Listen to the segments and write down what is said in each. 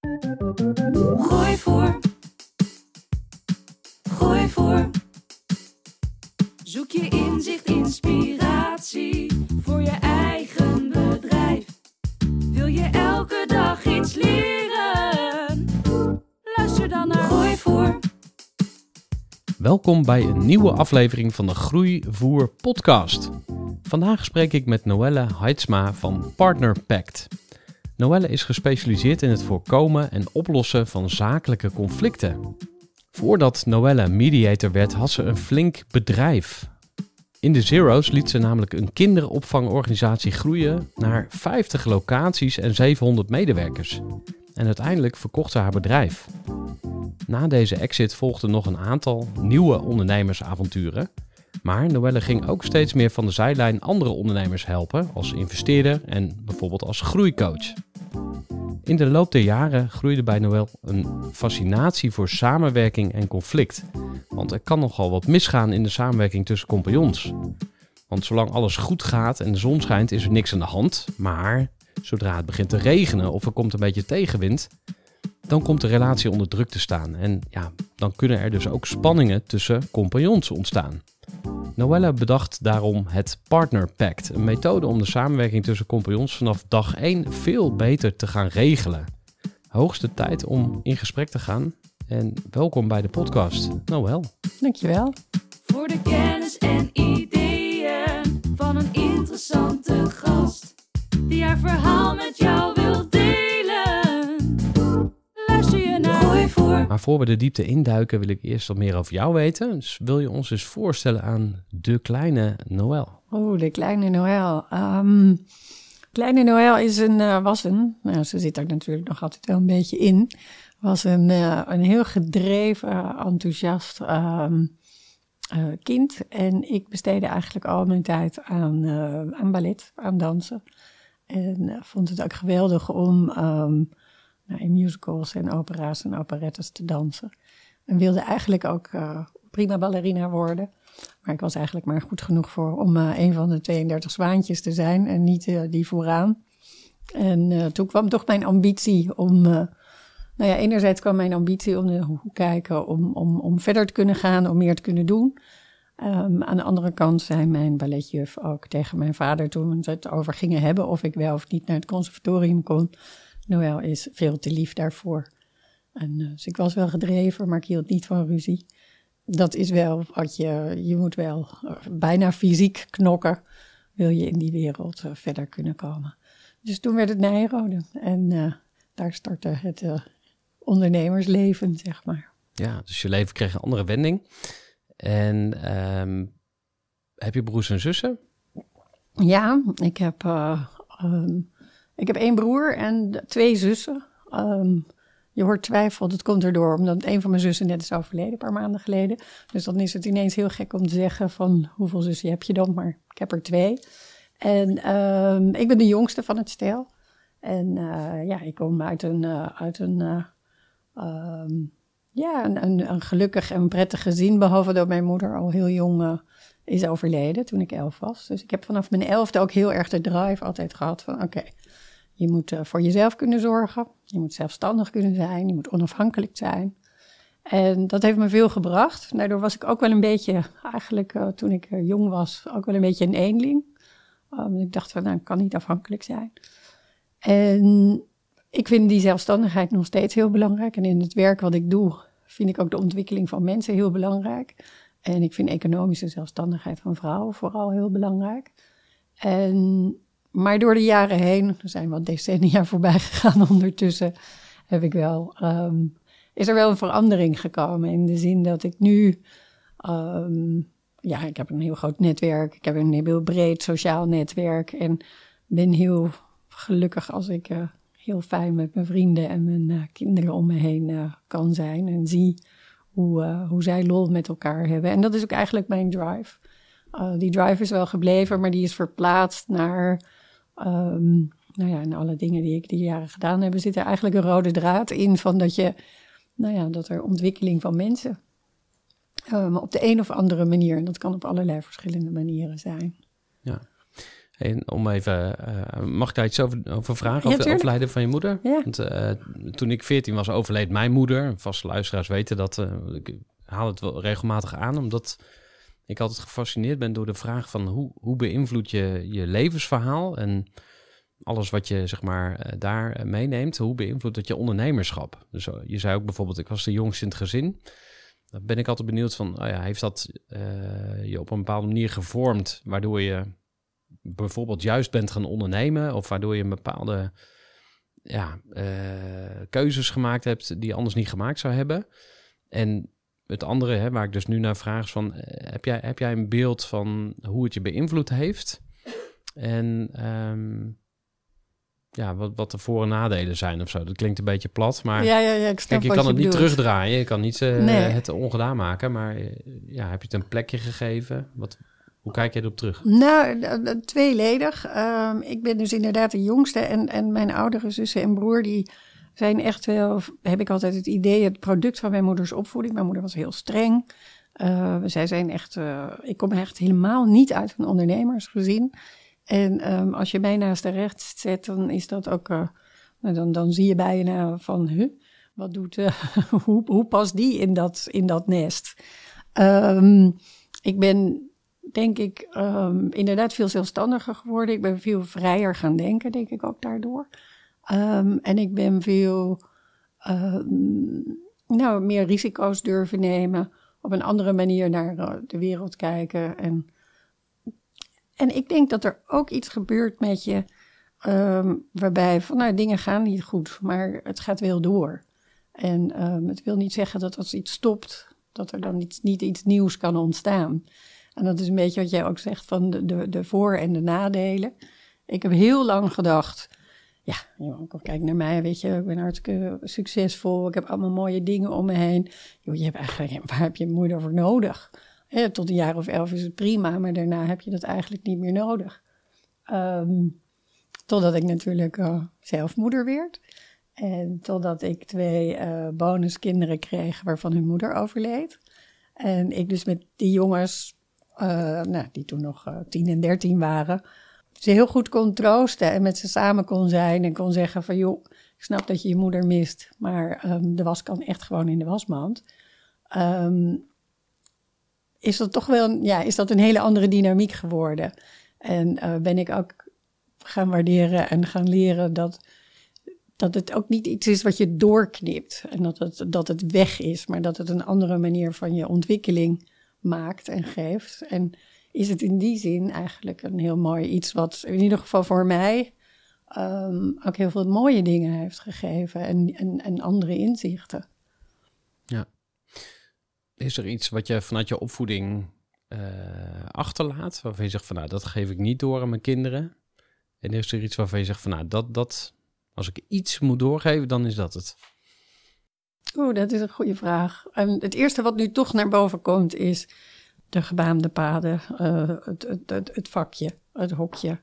Gooi voor. Gooi voor. Zoek je inzicht, inspiratie voor je eigen bedrijf. Wil je elke dag iets leren? Luister dan naar Gooi voor. Welkom bij een nieuwe aflevering van de Groeivoer podcast. Vandaag spreek ik met Noelle Heidsma van Partner Pact. Noelle is gespecialiseerd in het voorkomen en oplossen van zakelijke conflicten. Voordat Noelle mediator werd, had ze een flink bedrijf. In de Zero's liet ze namelijk een kinderopvangorganisatie groeien naar 50 locaties en 700 medewerkers. En uiteindelijk verkocht ze haar bedrijf. Na deze exit volgden nog een aantal nieuwe ondernemersavonturen. Maar Noelle ging ook steeds meer van de zijlijn andere ondernemers helpen als investeerder en bijvoorbeeld als groeicoach. In de loop der jaren groeide bij Noël een fascinatie voor samenwerking en conflict. Want er kan nogal wat misgaan in de samenwerking tussen compagnons. Want zolang alles goed gaat en de zon schijnt, is er niks aan de hand. Maar zodra het begint te regenen of er komt een beetje tegenwind, dan komt de relatie onder druk te staan. En ja, dan kunnen er dus ook spanningen tussen compagnons ontstaan. Noelle bedacht daarom het Partner Pact, een methode om de samenwerking tussen compagnons vanaf dag 1 veel beter te gaan regelen. Hoogste tijd om in gesprek te gaan en welkom bij de podcast, Noël. Dankjewel. Voor de kennis en ideeën van een interessante gast. Die haar verhaal met jou wil delen. Maar voor we de diepte induiken wil ik eerst wat meer over jou weten. Dus wil je ons eens voorstellen aan de kleine Noël? Oeh, de kleine Noël. Ehm, kleine Noël is een, eh, was een, nou, ze zit er natuurlijk nog altijd wel een beetje in, was een, eh, een heel gedreven, enthousiast ehm, eh, kind. En ik besteedde eigenlijk al mijn tijd aan, eh, aan ballet, aan dansen. En eh, vond het ook geweldig om ehm, in musicals en opera's en operettes te dansen. En wilde eigenlijk ook eh, prima ballerina worden. Maar ik was eigenlijk maar goed genoeg voor om eh, een van de 32 zwaantjes te zijn en niet eh, die vooraan. En toen kwam toch mijn ambitie om. nou ja, enerzijds kwam mijn ambitie om hoek kijken om, om, om verder te kunnen gaan, om meer te kunnen doen. Ehm, aan de andere kant zei mijn balletjuf ook tegen mijn vader toen we het over gingen hebben of ik wel of niet naar het conservatorium kon. Noël is veel te lief daarvoor. En, eh, dus ik was wel gedreven, maar ik hield niet van ruzie. Dat is wel wat je, je moet wel eh, bijna fysiek knokken, wil je in die wereld eh, verder kunnen komen. Dus toen werd het Nijrode en daar startte het ondernemersleven, zeg maar. Ja, dus je leven kreeg een andere wending. En ehm, heb je broers en zussen? Ja, ik heb, eh, ehm, ik heb één broer en twee zussen. Ehm, je hoort twijfel, dat komt erdoor omdat een van mijn zussen net is overleden, een paar maanden geleden. Dus dan is het ineens heel gek om te zeggen van hoeveel zussen heb je dan, maar ik heb er twee. En ehm, ik ben de jongste van het stel. En eh, ja, ik kom uit een, eh, uit een, eh, ehm, ja, een, een, gelukkig en prettig gezin, behalve dat mijn moeder al heel jong is overleden toen ik elf was. Dus ik heb vanaf mijn elfde ook heel erg de drive altijd gehad van oké, je moet eh, voor jezelf kunnen zorgen, je moet zelfstandig kunnen zijn, je moet onafhankelijk zijn. En dat heeft me veel gebracht. Daardoor was ik ook wel een beetje, eigenlijk eh, toen ik eh, jong was, ook wel een beetje een eenling. Um, ik dacht van, nou, ik kan niet afhankelijk zijn. En ik vind die zelfstandigheid nog steeds heel belangrijk. En in het werk wat ik doe, vind ik ook de ontwikkeling van mensen heel belangrijk. En ik vind economische zelfstandigheid van vrouwen vooral heel belangrijk. En, maar door de jaren heen, er zijn wat decennia voorbij gegaan ondertussen, heb ik wel, ehm, is er wel een verandering gekomen. In de zin dat ik nu, ehm, ja, ik heb een heel groot netwerk. Ik heb een heel breed sociaal netwerk. En ben heel gelukkig als ik uh, heel fijn met mijn vrienden en mijn uh, kinderen om me heen uh, kan zijn. En zie hoe, hoe zij lol met elkaar hebben. En dat is ook eigenlijk mijn drive. die drive is wel gebleven, maar die is verplaatst naar. Um, nou ja, en alle dingen die ik die jaren gedaan heb, zit er eigenlijk een rode draad in van dat je, nou ja, dat er ontwikkeling van mensen um, op de een of andere manier, en dat kan op allerlei verschillende manieren zijn. Ja. En om even, uh, mag ik daar iets over, over vragen? Over het overlijden van je moeder? Ja. Want uh, toen ik 14 was, overleed mijn moeder. Vaste luisteraars weten dat. Uh, ik haal het wel regelmatig aan, omdat ik altijd gefascineerd ben door de vraag van hoe, hoe beïnvloed je je levensverhaal en alles wat je zeg maar daar meeneemt, hoe beïnvloedt dat je ondernemerschap? Dus je zei ook bijvoorbeeld, ik was de jongste in het gezin. Dan ben ik altijd benieuwd van, oh ja, heeft dat je op een bepaalde manier gevormd, waardoor je bijvoorbeeld juist bent gaan ondernemen, of waardoor je een bepaalde ja, keuzes gemaakt hebt die je anders niet gemaakt zou hebben. En het andere, hè, waar ik dus nu naar vraag, is van, heb, jij, heb jij een beeld van hoe het je beïnvloed heeft? En um, ja, wat, wat de voor- en nadelen zijn of zo. Dat klinkt een beetje plat, maar ja, ja, ja, ik kijk, je kan je het niet terugdraaien. Je kan niet uh, Nee. het ongedaan maken, maar uh, ja, heb je het een plekje gegeven? Wat, hoe kijk je erop terug? Nou, tweeledig. Ehm, ik ben dus inderdaad de jongste en, en mijn oudere zussen en broer die zijn echt wel, heb ik altijd het idee, het product van mijn moeders opvoeding. Mijn moeder was heel streng. Uh, zij zijn echt, uh, ik kom echt helemaal niet uit een ondernemersgezin. En um, als je mij naast de rechts zet, dan is dat ook, uh, dan, dan zie je bijna van, huh, wat doet, hoe, hoe past die in dat, in dat nest? Um, ik ben denk ik, um, inderdaad veel zelfstandiger geworden. Ik ben veel vrijer gaan denken, denk ik ook daardoor. Um, en ik ben veel um, nou, meer risico's durven nemen. Op een andere manier naar uh, de wereld kijken. En, en ik denk dat er ook iets gebeurt met je. waarbij van nou, dingen gaan niet goed, maar het gaat wel door. En het wil niet zeggen dat als iets stopt, dat er dan iets, niet iets nieuws kan ontstaan. En dat is een beetje wat jij ook zegt van de, de, de voor- en de nadelen. Ik heb heel lang gedacht, ja, kijk naar mij, weet je, ik ben hartstikke succesvol. Ik heb allemaal mooie dingen om me heen. Joh, je hebt eigenlijk, waar heb je moeder voor nodig? Tot een jaar of elf is het prima, maar daarna heb je dat eigenlijk niet meer nodig. Um, totdat ik natuurlijk uh, zelf moeder werd. En totdat ik twee uh, bonuskinderen kreeg waarvan hun moeder overleed. En ik dus met die jongens uh, nou, die toen nog 10 en 13 waren, ze heel goed kon troosten en met ze samen kon zijn en kon zeggen van joh, ik snap dat je je moeder mist, maar um, de was kan echt gewoon in de wasmand. Um, is dat toch wel, ja, is dat een hele andere dynamiek geworden. En uh, ben ik ook gaan waarderen en gaan leren dat, dat het ook niet iets is wat je doorknipt en dat het, dat het weg is, maar dat het een andere manier van je ontwikkeling maakt en geeft. En is het in die zin eigenlijk een heel mooi iets wat in ieder geval voor mij um, ook heel veel mooie dingen heeft gegeven en, en, en andere inzichten. Ja. Is er iets wat je vanuit je opvoeding uh, achterlaat, waarvan je zegt van nou, dat geef ik niet door aan mijn kinderen? En is er iets waarvan je zegt van nou, dat, dat, als ik iets moet doorgeven, dan is dat het? Oeh, dat is een goede vraag. En het eerste wat nu toch naar boven komt is de gebaande paden, uh, het, het, het, het, vakje, het hokje.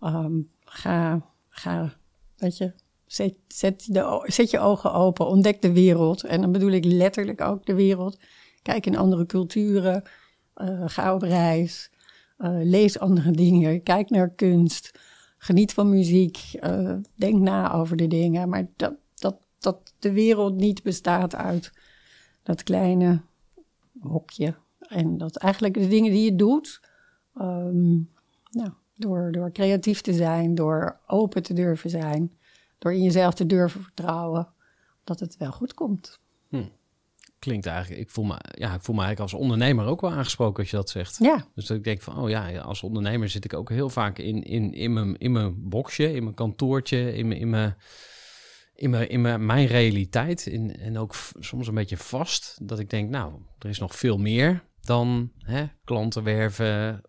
Um, ga, ga, weet je, zet, zet, zet je ogen open, ontdek de wereld. En dan bedoel ik letterlijk ook de wereld. Kijk in andere culturen, uh, ga op reis, uh, lees andere dingen, kijk naar kunst, geniet van muziek, denk na over de dingen. Maar dat, dat dat de wereld niet bestaat uit dat kleine hokje. En dat eigenlijk de dingen die je doet, um, nou, door, door creatief te zijn, door open te durven zijn, door in jezelf te durven vertrouwen dat het wel goed komt. Klinkt eigenlijk, ik voel, me, ja, ik voel me eigenlijk als ondernemer ook wel aangesproken als je dat zegt. Ja, Dus dat ik denk van, oh ja, als ondernemer zit ik ook heel vaak in, in, in, mijn, in mijn boxje, in mijn kantoortje, in mijn, in mijn, in mijn, in mijn, mijn realiteit. In, en ook soms een beetje vast, dat ik denk, nou, er is nog veel meer dan hè, klanten werven,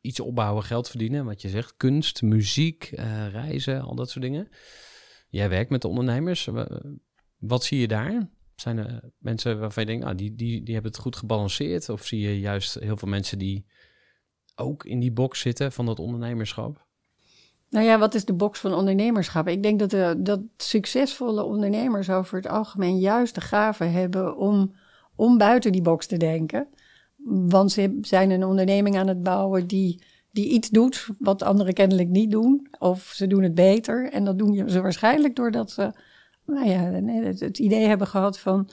iets opbouwen, geld verdienen, wat je zegt, kunst, muziek, eh, reizen, al dat soort dingen. Jij werkt met de ondernemers. Wa- Wat zie je daar? Zijn er mensen waarvan je denkt, nou, die, die, die hebben het goed gebalanceerd? Of zie je juist heel veel mensen die ook in die box zitten van dat ondernemerschap? Nou ja, wat is de box van ondernemerschap? Ik denk dat, de, dat succesvolle ondernemers over het algemeen juist de gave hebben om, om buiten die box te denken. Want ze zijn een onderneming aan het bouwen die, die iets doet wat anderen kennelijk niet doen. Of ze doen het beter. En dat doen ze waarschijnlijk doordat ze nou ja, het, idee hebben gehad van...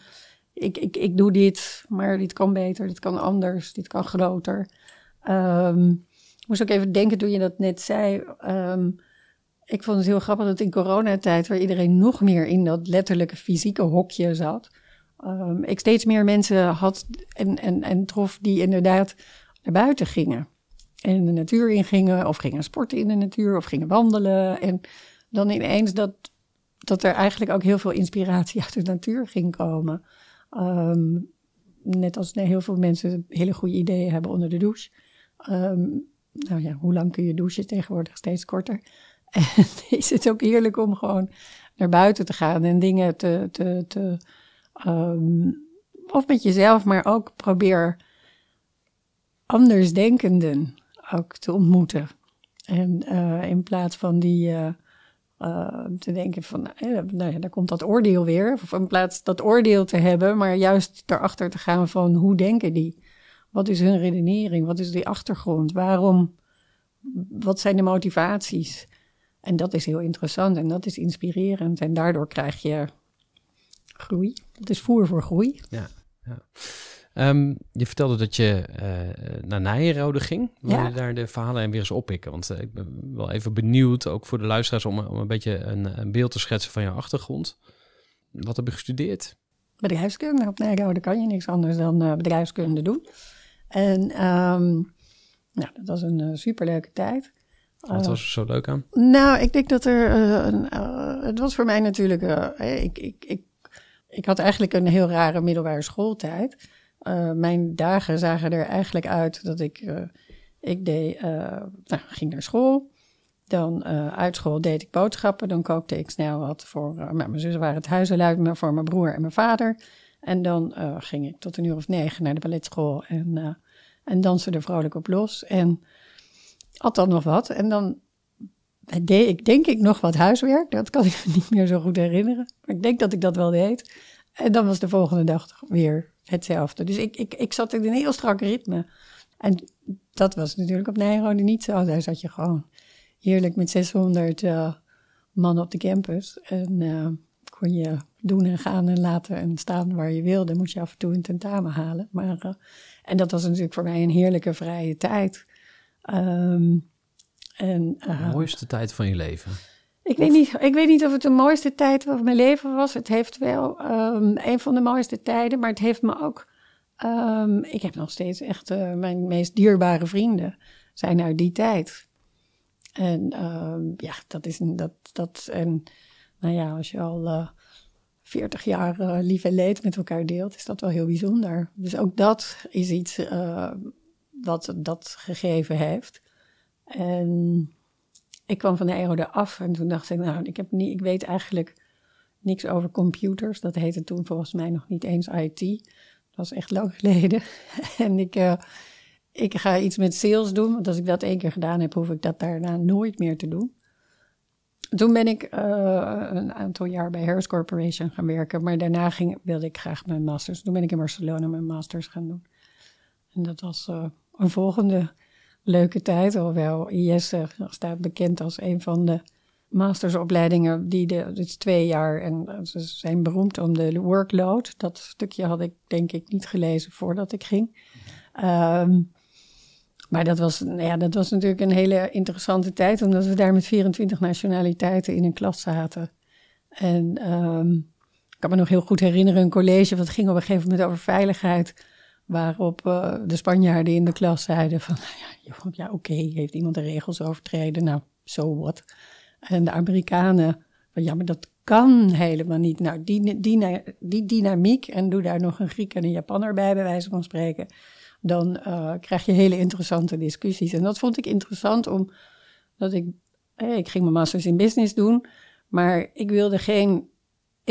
Ik, ik, ik doe dit, maar dit kan beter, dit kan anders, dit kan groter. Ehm, ik moest ook even denken toen je dat net zei. ehm, ik vond het heel grappig dat in coronatijd, waar iedereen nog meer in dat letterlijke fysieke hokje zat, ehm, ik steeds meer mensen had en, en, en trof die inderdaad naar buiten gingen. En de natuur ingingen, of gingen sporten in de natuur, of gingen wandelen. En dan ineens dat, dat er eigenlijk ook heel veel inspiratie uit de natuur ging komen. Ehm, net als heel veel mensen hele goede ideeën hebben onder de douche. Ehm, nou ja, hoe lang kun je douchen tegenwoordig? Steeds korter. En is het ook heerlijk om gewoon naar buiten te gaan en dingen te. te, te ehm, of met jezelf, maar ook probeer andersdenkenden ook te ontmoeten. En eh, in plaats van die. eh, eh, te denken van, nou ja, daar komt dat oordeel weer. Of in plaats dat oordeel te hebben, maar juist erachter te gaan van hoe denken die? Wat is hun redenering? Wat is die achtergrond? Waarom? Wat zijn de motivaties? En dat is heel interessant en dat is inspirerend. En daardoor krijg je groei. Het is voer voor groei. Ehm, je vertelde dat je eh, naar Nijenrode ging. Wil Ja. je daar de verhalen en weer eens oppikken? Want eh, ik ben wel even benieuwd, ook voor de luisteraars, om, om een beetje een, een beeld te schetsen van jouw achtergrond. Wat heb je gestudeerd? Bedrijfskunde. Op Nijrode kan je niks anders dan eh, bedrijfskunde doen. En ehm, nou, dat was een superleuke tijd. Wat Eh, was er zo leuk aan? Nou, ik denk dat er. het was voor mij natuurlijk. ik, ik, ik, ik had eigenlijk een heel rare middelbare schooltijd. Eh, mijn dagen zagen er eigenlijk uit dat ik. eh, ik deed, eh, nou, ging naar school. Dan uit school deed ik boodschappen. Dan kookte ik snel wat voor. nou, mijn zus waren het huizenluid, voor mijn broer en mijn vader. En dan ging ik tot een uur of negen naar de balletschool. En, en danste er vrolijk op los. En had dan nog wat. En dan deed ik denk ik nog wat huiswerk. Dat kan ik me niet meer zo goed herinneren. Maar ik denk dat ik dat wel deed. En dan was de volgende dag weer hetzelfde. Dus ik, ik, ik zat in een heel strak ritme. En dat was natuurlijk op Nijrode niet zo. Daar zat je gewoon heerlijk met 600 eh, man op de campus. En eh, kon je doen en gaan en laten en staan waar je wilde. Moest je af en toe een tentamen halen. Maar, eh, en dat was natuurlijk voor mij een heerlijke vrije tijd. Ehm, en, eh, Mooiste tijd van je leven. ik weet, niet, ik weet niet of het de mooiste tijd van mijn leven was. Het heeft wel ehm, een van de mooiste tijden, maar het heeft me ook. ehm, ik heb nog steeds echt eh, mijn meest dierbare vrienden zijn uit die tijd. En ehm, ja, dat is een. Dat, dat, en nou ja, als je al eh 40 jaar eh, lief en leed met elkaar deelt, is dat wel heel bijzonder. Dus ook dat is iets wat dat gegeven heeft. En ik kwam van de Aero af en toen dacht ik, nou, ik, heb niet, ik weet eigenlijk niks over computers. Dat heette toen volgens mij nog niet eens IT. Dat was echt lang geleden. en ik, eh, ik ga iets met sales doen, want als ik dat één keer gedaan heb, hoef ik dat daarna nooit meer te doen. Toen ben ik eh, een aantal jaar bij Harris Corporation gaan werken, maar daarna ging, wilde ik graag mijn masters. Toen ben ik in Barcelona mijn masters gaan doen. En dat was eh, een volgende leuke tijd. Hoewel IS staat bekend als een van de mastersopleidingen die de, het is twee jaar en ze zijn beroemd om de workload. Dat stukje had ik denk ik niet gelezen voordat ik ging. Ehm, maar dat was, nou ja, dat was natuurlijk een hele interessante tijd, omdat we daar met 24 nationaliteiten in een klas zaten. En ehm, ik kan me nog heel goed herinneren een college, wat ging op een gegeven moment over veiligheid. Waarop uh, de Spanjaarden in de klas zeiden van, ja, oké, heeft iemand de regels overtreden? Nou, zo so wat. En de Amerikanen, van ja, maar dat kan helemaal niet. Nou, die, die, die dynamiek, en doe daar nog een Griek en een Japanner bij, bij wijze van spreken, dan uh, krijg je hele interessante discussies. En dat vond ik interessant, omdat ik, hey, ik ging mijn masters in business doen, maar ik wilde geen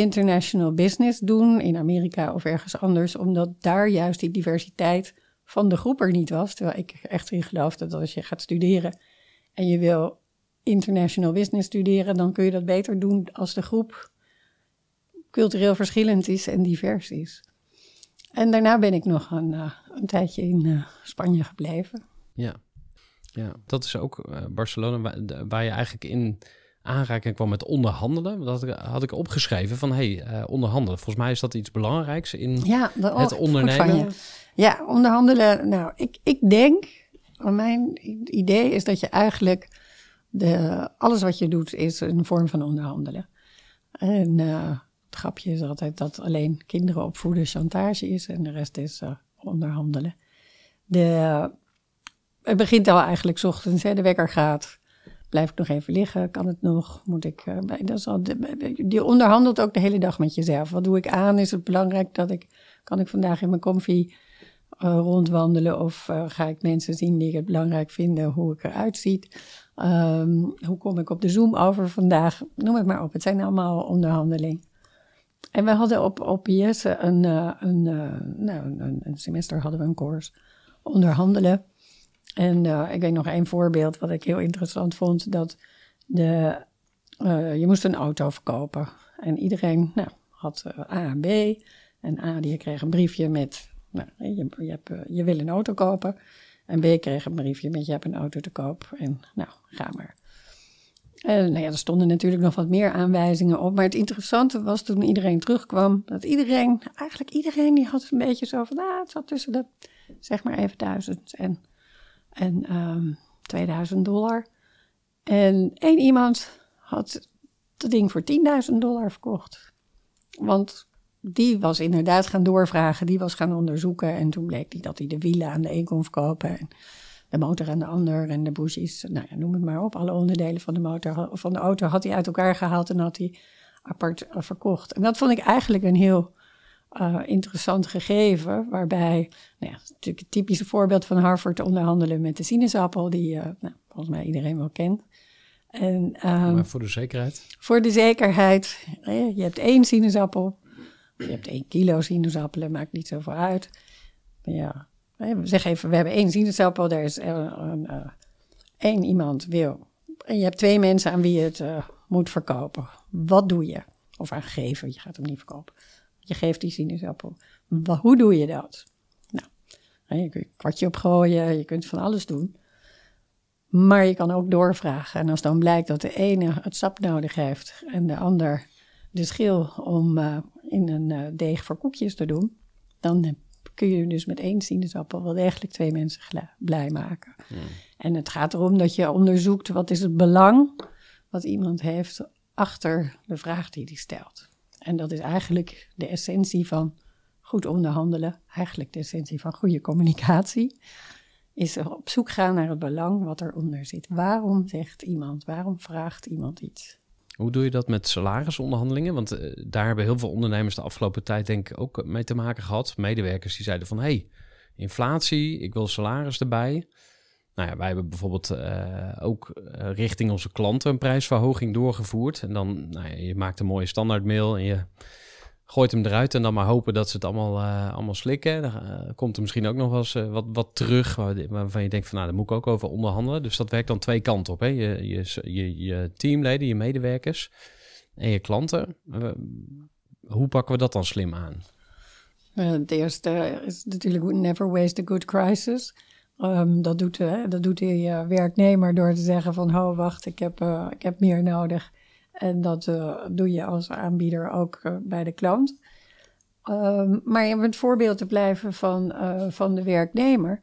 international business doen in Amerika of ergens anders, omdat daar juist die diversiteit van de groep er niet was. Terwijl ik echt in geloofde dat als je gaat studeren en je wil international business studeren, dan kun je dat beter doen als de groep cultureel verschillend is en divers is. En daarna ben ik nog een, een tijdje in uh, Spanje gebleven. Ja. ja, dat is ook uh, Barcelona, waar, je eigenlijk in aanraking kwam met onderhandelen. Dat had ik opgeschreven van, hey, onderhandelen. Volgens mij is dat iets belangrijks in ja, dat, het ondernemen. Ja, onderhandelen. Nou, ik, ik denk, mijn idee is dat je eigenlijk de, alles wat je doet is een vorm van onderhandelen. En uh, het grapje is altijd dat alleen kinderen opvoeden chantage is en de rest is uh, onderhandelen. De, het begint al eigenlijk s ochtends, hè, de wekker gaat. Blijf ik nog even liggen? Kan het nog? Moet ik. Uh, dat is al je onderhandelt ook de hele dag met jezelf. Wat doe ik aan? Is het belangrijk dat ik. Kan ik vandaag in mijn koffie uh, rondwandelen? Of uh, ga ik mensen zien die het belangrijk vinden hoe ik eruit ziet? Um, hoe kom ik op de Zoom over vandaag? Noem het maar op. Het zijn allemaal onderhandelingen. En we hadden op, op IS een, uh, een, uh, nou, een, een, semester hadden we een course onderhandelen. En uh, ik weet nog één voorbeeld wat ik heel interessant vond. Dat de, je moest een auto verkopen. En iedereen nou, had A en B. En A die kreeg een briefje met, nou, je, je, je wil een auto kopen. En B kreeg een briefje met je hebt een auto te koop. En nou, ga maar. En nou ja, er stonden natuurlijk nog wat meer aanwijzingen op. Maar het interessante was toen iedereen terugkwam, dat iedereen, eigenlijk iedereen, die had een beetje zo van, ah, het zat tussen de, zeg maar even duizend en, en um, 2000 dollar. En één iemand had dat ding voor 10.000 dollar verkocht. Want die was inderdaad gaan doorvragen, die was gaan onderzoeken. En toen bleek hij dat hij de wielen aan de een kon verkopen. En de motor aan de ander en de bougies. Nou ja, noem het maar op. Alle onderdelen van de, motor, van de auto had hij uit elkaar gehaald en had hij apart uh, verkocht. En dat vond ik eigenlijk een heel uh, interessant gegeven. Waarbij, nou ja, natuurlijk het typische voorbeeld van Harvard onderhandelen met de sinaasappel. Die uh, nou, volgens mij iedereen wel kent. En, um, maar voor de zekerheid? Voor de zekerheid. Je hebt één sinaasappel. Je hebt één kilo sinaasappelen, maakt niet zoveel uit. Maar ja, zeggen even, we hebben één sinaasappel, daar is een, uh, één iemand wil. En je hebt twee mensen aan wie je het moet verkopen. Wat doe je? Of aan geven, je gaat hem niet verkopen. Je geeft die sinaasappel. Wat, hoe doe je dat? Nou, je kunt een kwartje opgooien, je kunt van alles doen. Maar je kan ook doorvragen. En als dan blijkt dat de ene het sap nodig heeft en de ander de schil om uh, in een uh, deeg voor koekjes te doen, dan kun je dus met één sinaasappel wel degelijk twee mensen blij maken. Hmm. En het gaat erom dat je onderzoekt wat is het belang wat iemand heeft achter de vraag die hij stelt. En dat is eigenlijk de essentie van goed onderhandelen, eigenlijk de essentie van goede communicatie, is op zoek gaan naar het belang wat eronder zit. Waarom zegt iemand, waarom vraagt iemand iets? Hoe doe je dat met salarisonderhandelingen? Want uh, daar hebben heel veel ondernemers de afgelopen tijd denk ik ook mee te maken gehad. Medewerkers die zeiden van, hey, inflatie, ik wil salaris erbij. Nou ja, wij hebben bijvoorbeeld uh, ook uh, richting onze klanten een prijsverhoging doorgevoerd. En dan, nou ja, je maakt een mooie standaardmail en je gooit hem eruit en dan maar hopen dat ze het allemaal, uh, allemaal slikken. Dan komt er misschien ook nog wel eens wat, wat terug waarvan je denkt van nou, daar moet ik ook over onderhandelen. Dus dat werkt dan twee kanten op. Hè? Je, je, je, je teamleden, je medewerkers en je klanten. hoe pakken we dat dan slim aan? het eerste is natuurlijk never waste a good crisis. Um, dat, doet, dat doet de werknemer door te zeggen van, oh wacht, ik heb, ik heb meer nodig. En dat doe je als aanbieder ook bij de klant. Um, maar om het voorbeeld te blijven van, van de werknemer.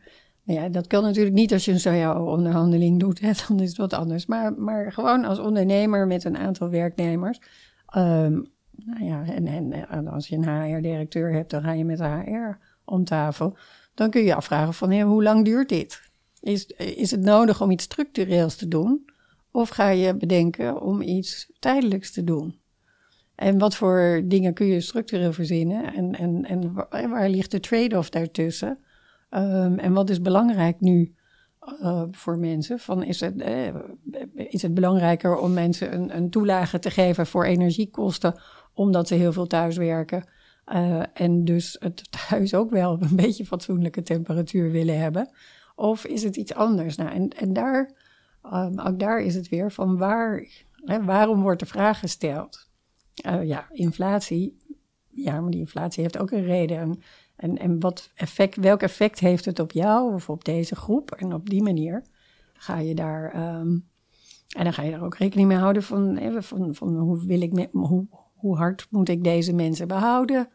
Nou ja, dat kan natuurlijk niet als je een SOJA-onderhandeling doet, hè, dan is het wat anders. Maar, maar gewoon als ondernemer met een aantal werknemers. Ehm, nou ja, en, en, en als je een HR-directeur hebt, dan ga je met de HR om tafel. Dan kun je afvragen van, hoe lang duurt dit? Is, is het nodig om iets structureels te doen? Of ga je bedenken om iets tijdelijks te doen? En wat voor dingen kun je structureel verzinnen? En, en, en waar, ligt de trade-off daartussen? Ehm, en wat is belangrijk nu uh, voor mensen? Van is, het, eh, is het belangrijker om mensen een, een toelage te geven voor energiekosten, omdat ze heel veel thuiswerken? Uh, en dus het thuis ook wel een beetje fatsoenlijke temperatuur willen hebben? Of is het iets anders? Nou, en, en daar, um, ook daar is het weer van waar, hè, waarom wordt de vraag gesteld? Uh, ja, inflatie. Ja, maar die inflatie heeft ook een reden. En, en, en wat effect, welk effect heeft het op jou of op deze groep? En op die manier ga je daar. Um, en dan ga je daar ook rekening mee houden van, van, van hoe, wil ik met, hoe, hoe hard moet ik deze mensen behouden?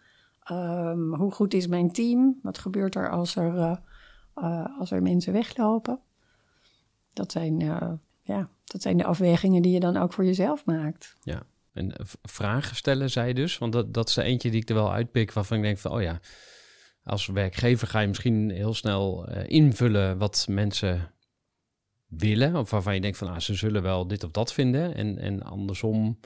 Um, hoe goed is mijn team? Wat gebeurt er als er, uh, uh, als er mensen weglopen? Dat zijn, uh, ja, dat zijn de afwegingen die je dan ook voor jezelf maakt. Ja, en vragen stellen, zei je dus. Want dat, dat is de eentje die ik er wel uitpik, waarvan ik denk van, oh ja, als werkgever ga je misschien heel snel invullen wat mensen willen. Of waarvan je denkt van, ah, ze zullen wel dit of dat vinden. En, en andersom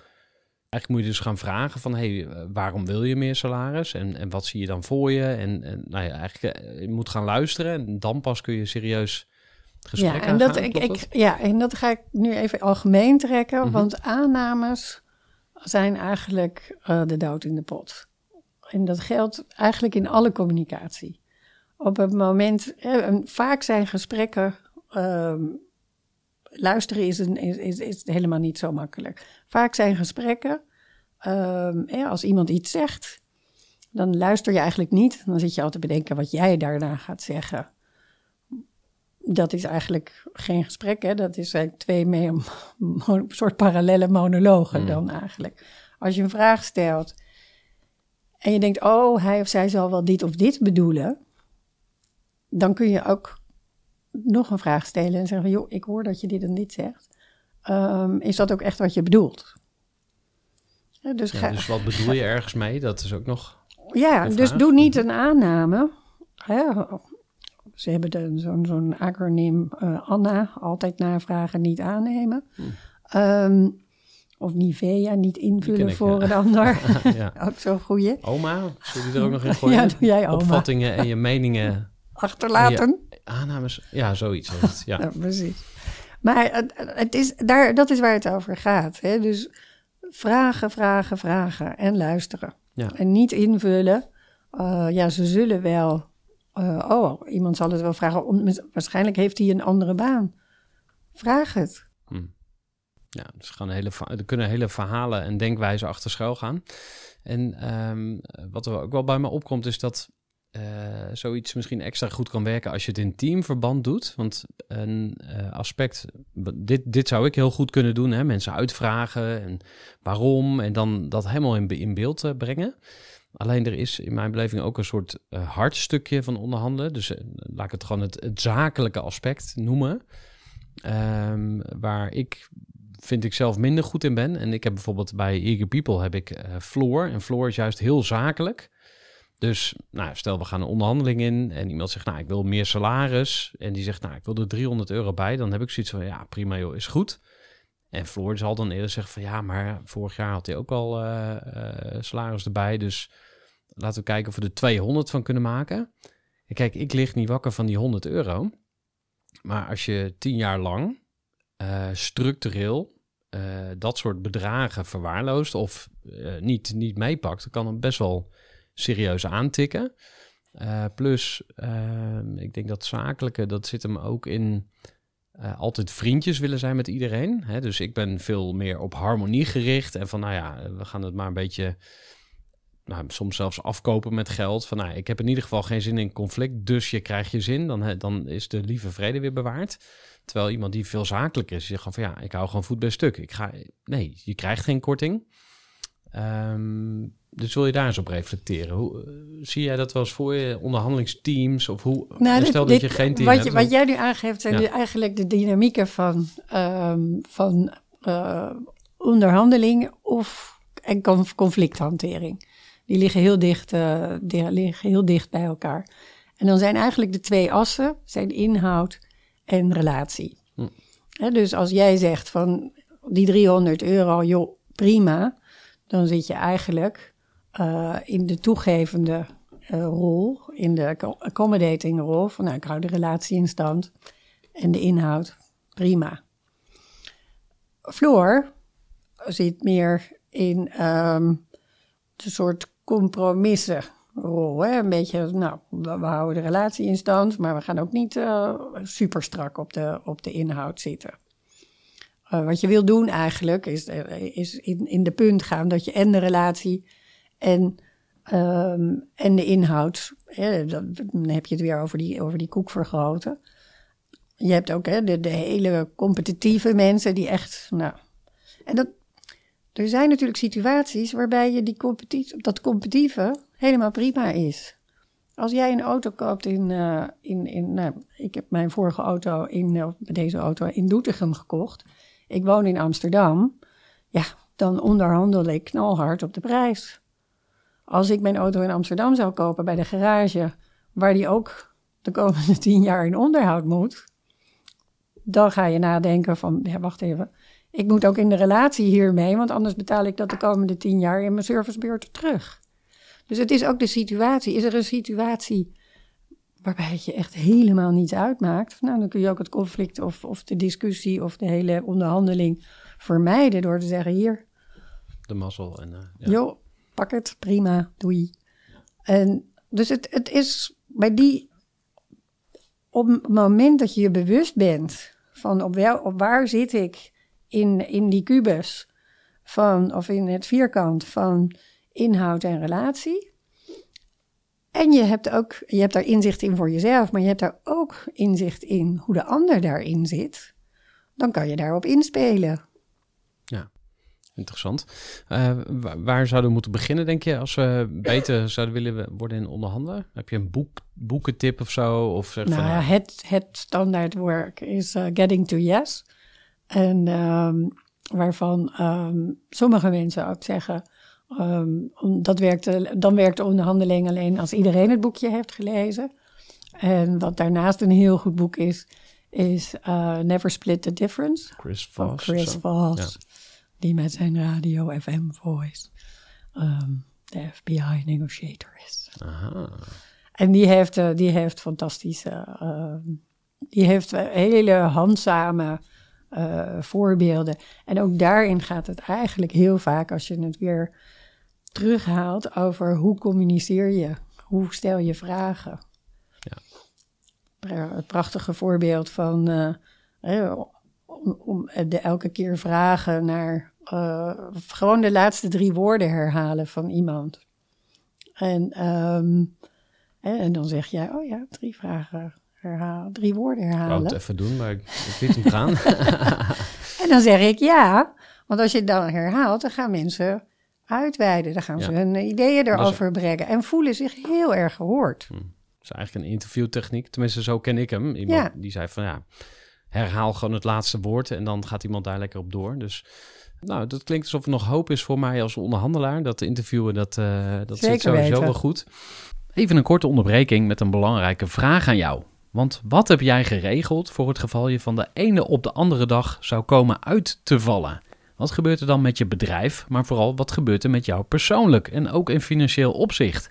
Eigenlijk moet je dus gaan vragen van, hey, waarom wil je meer salaris? En, en wat zie je dan voor je? En, en nou ja, eigenlijk, je moet gaan luisteren en dan pas kun je serieus gesprek ja, en dat, ik, ik, ja, en dat ga ik nu even algemeen trekken, mm -hmm. want aannames zijn eigenlijk uh, de dood in de pot. En dat geldt eigenlijk in alle communicatie. Op het moment, eh, vaak zijn gesprekken uh, luisteren is, een, is, is, is, helemaal niet zo makkelijk. Vaak zijn gesprekken, um, ja, als iemand iets zegt, dan luister je eigenlijk niet. Dan zit je altijd te bedenken wat jij daarna gaat zeggen. Dat is eigenlijk geen gesprek, hè? dat is eigenlijk twee mee, een soort parallele monologen mm. dan eigenlijk. Als je een vraag stelt en je denkt, oh, hij of zij zal wel dit of dit bedoelen, dan kun je ook nog een vraag stellen en zeggen: joh, ik hoor dat je dit en dit zegt. Um, is dat ook echt wat je bedoelt? Ja, dus, ja, dus wat bedoel je ergens mee? Dat is ook nog. Ja, dus doe niet een aanname. Hè? Ze hebben zo'n zo'n acroniem uh, ANNA, altijd navragen, niet aannemen. Hm. Um, of Nivea, niet invullen ik, voor ja. een ander. ja. ook zo'n goeie. Oma, zullen die er ook nog in gooien? ja, doe jij oma. Opvattingen en je meningen achterlaten. Aannames, ja, zoiets. Het, ja. ja. precies. Maar het, is, daar, dat is waar het over gaat. Hè? Dus vragen, vragen, vragen en luisteren. Ja. En niet invullen. Uh, ja, ze zullen wel. Uh, oh, iemand zal het wel vragen. Om, waarschijnlijk heeft hij een andere baan. Vraag het. Hm. Ja, dus gaan hele, er kunnen hele verhalen en denkwijzen achter schuil gaan. En um, wat er ook wel bij me opkomt, is dat uh, zoiets misschien extra goed kan werken als je het in teamverband doet. Want een uh, aspect, dit, dit zou ik heel goed kunnen doen, hè? mensen uitvragen en waarom en dan dat helemaal in, in beeld uh, brengen. Alleen er is in mijn beleving ook een soort hartstukje van onderhandelen. Dus laat ik het gewoon het, zakelijke aspect noemen. Um, waar ik vind ik zelf minder goed in ben. En ik heb bijvoorbeeld bij Eager People heb ik Floor. En Floor is juist heel zakelijk. Dus nou, stel we gaan een onderhandeling in en iemand zegt, nou ik wil meer salaris. En die zegt, nou ik wil er 300 euro bij. Dan heb ik zoiets van, ja prima joh, is goed. En Floor zal dan eerder zeggen van, ja maar vorig jaar had hij ook al uh, uh, salaris erbij. Dus laten we kijken of we er 200 van kunnen maken. En kijk, ik lig niet wakker van die 100 euro. Maar als je tien jaar lang uh, structureel dat soort bedragen verwaarloost of niet, niet meepakt, dan kan het best wel serieus aantikken. Uh, plus, uh, ik denk dat zakelijke, dat zit hem ook in uh, altijd vriendjes willen zijn met iedereen. Hè? Dus ik ben veel meer op harmonie gericht. En van, nou ja, we gaan het maar een beetje, nou, soms zelfs afkopen met geld. Van, nou, ik heb in ieder geval geen zin in conflict, dus je krijgt je zin. Dan, dan is de lieve vrede weer bewaard. Terwijl iemand die veel zakelijker is, zegt gewoon van, ja, ik hou gewoon voet bij stuk. Ik ga, nee, je krijgt geen korting. Um, dus wil je daar eens op reflecteren? Hoe, uh, zie jij dat wel eens voor je, onderhandelingsteams? Of hoe, nou, stel dit, dat je geen team wat hebt. Je, wat jij nu aangeeft zijn ja. eigenlijk de dynamieken van, um, van uh, onderhandeling of en conf- conflicthantering. Die liggen heel, dicht, eh, die liggen heel dicht bij elkaar. En dan zijn eigenlijk de twee assen zijn inhoud en relatie. Hm. Dus als jij zegt van die 300 euro, joh, prima. Dan zit je eigenlijk eh, in de toegevende eh, rol, in de acco- accommodating rol. Van nou, ik hou de relatie in stand en de inhoud, prima. Floor zit meer in ehm de soort compromissenrol. Hè? Een beetje, nou, we, houden de relatie in stand, maar we gaan ook niet eh, super strak op de, op de inhoud zitten. Wat je wil doen eigenlijk is, is in, in de punt gaan dat je en de relatie en, ehm, en de inhoud, hè, dan heb je het weer over die, over die koek vergroten. Je hebt ook hè, de, de hele competitieve mensen die echt, nou, en dat, er zijn natuurlijk situaties waarbij je die competitie, dat competitieve helemaal prima is. Als jij een auto koopt in, eh, in, in nou, ik heb mijn vorige auto in, uh, deze auto in Doetinchem gekocht. Ik woon in Amsterdam. Ja, dan onderhandel ik knalhard op de prijs. Als ik mijn auto in Amsterdam zou kopen bij de garage, waar die ook de komende tien jaar in onderhoud moet, dan ga je nadenken van, ja, wacht even, ik moet ook in de relatie hiermee, want anders betaal ik dat de komende tien jaar in mijn servicebeurt terug. Dus het is ook de situatie. Is er een situatie waarbij het je echt helemaal niets uitmaakt? Nou, dan kun je ook het conflict of, of de discussie of de hele onderhandeling vermijden door te zeggen: hier, De mazzel. En, ja. joh, pak het, prima, doei. En dus het, het is bij die, op het moment dat je je bewust bent van op, wel, op waar zit ik in, in die kubus van, of in het vierkant van inhoud en relatie. En je hebt ook, je hebt daar inzicht in voor jezelf, maar je hebt daar ook inzicht in hoe de ander daarin zit. Dan kan je daarop inspelen. Interessant. Eh, waar, waar zouden we moeten beginnen, denk je, als we beter zouden willen worden in onderhandelen? Heb je een boek, boekentip of zo? Of zeg Nou van, ja, het, het standaard werk is eh, Getting to Yes. En ehm, waarvan ehm, sommige mensen ook zeggen, ehm, dat werkt, dan werkt de onderhandeling alleen als iedereen het boekje heeft gelezen. En wat daarnaast een heel goed boek is, is eh, Never Split the Difference Chris Voss. Chris? Voss. Die met zijn radio FM voice ehm, de FBI negotiator is. Aha. En die heeft, eh, die heeft fantastische, ehm, die heeft hele handzame eh, voorbeelden. En ook daarin gaat het eigenlijk heel vaak, als je het weer terughaalt, over hoe communiceer je, hoe stel je vragen. Ja. Het prachtige voorbeeld van eh, om, om de elke keer vragen naar eh, gewoon de laatste drie woorden herhalen van iemand. En, ehm, hè, en dan zeg jij, oh ja, drie vragen herhalen, drie woorden Ik wou herhalen. het even doen, maar ik, ik liet hem gaan. En dan zeg ik ja, want als je het dan herhaalt, dan gaan mensen uitweiden. Dan gaan ze hun ideeën erover brengen en voelen zich heel erg gehoord. Dat is eigenlijk een interviewtechniek. Tenminste, zo ken ik hem. Iemand Ja. die zei van ja, herhaal gewoon het laatste woord en dan gaat iemand daar lekker op door. Dus nou, dat klinkt alsof er nog hoop is voor mij als onderhandelaar. Dat interviewen, dat, eh, dat zit sowieso weten. wel goed. Even een korte onderbreking met een belangrijke vraag aan jou. Want wat heb jij geregeld voor het geval je van de ene op de andere dag zou komen uit te vallen? Wat gebeurt er dan met je bedrijf, maar vooral wat gebeurt er met jou persoonlijk en ook in financieel opzicht?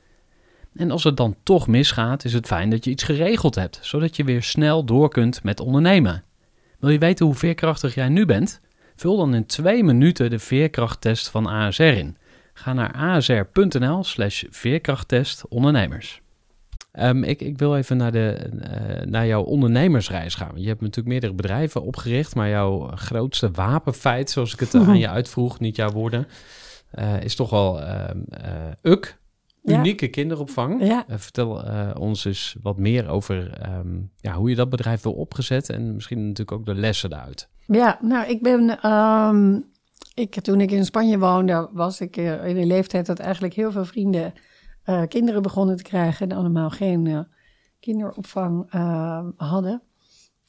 En als het dan toch misgaat, is het fijn dat je iets geregeld hebt, zodat je weer snel door kunt met ondernemen. Wil je weten hoe veerkrachtig jij nu bent? Vul dan in twee minuten de veerkrachttest van ASR in. Ga naar asr.nl slash veerkrachttest ondernemers. Ehm, ik, ik wil even naar, de, eh, naar jouw ondernemersreis gaan. Je hebt natuurlijk meerdere bedrijven opgericht, maar jouw grootste wapenfeit, zoals ik het aan je uitvroeg, niet jouw woorden, eh, is toch wel ehm, eh, Ja. unieke kinderopvang. Ja. Eh, vertel eh, ons eens wat meer over ehm, ja, hoe je dat bedrijf wil opgezet en misschien natuurlijk ook de lessen daaruit. Ja, nou, ik ben. ehm, ik, toen ik in Spanje woonde, was ik eh, in een leeftijd dat eigenlijk heel veel vrienden kinderen begonnen te krijgen en allemaal geen kinderopvang eh, hadden.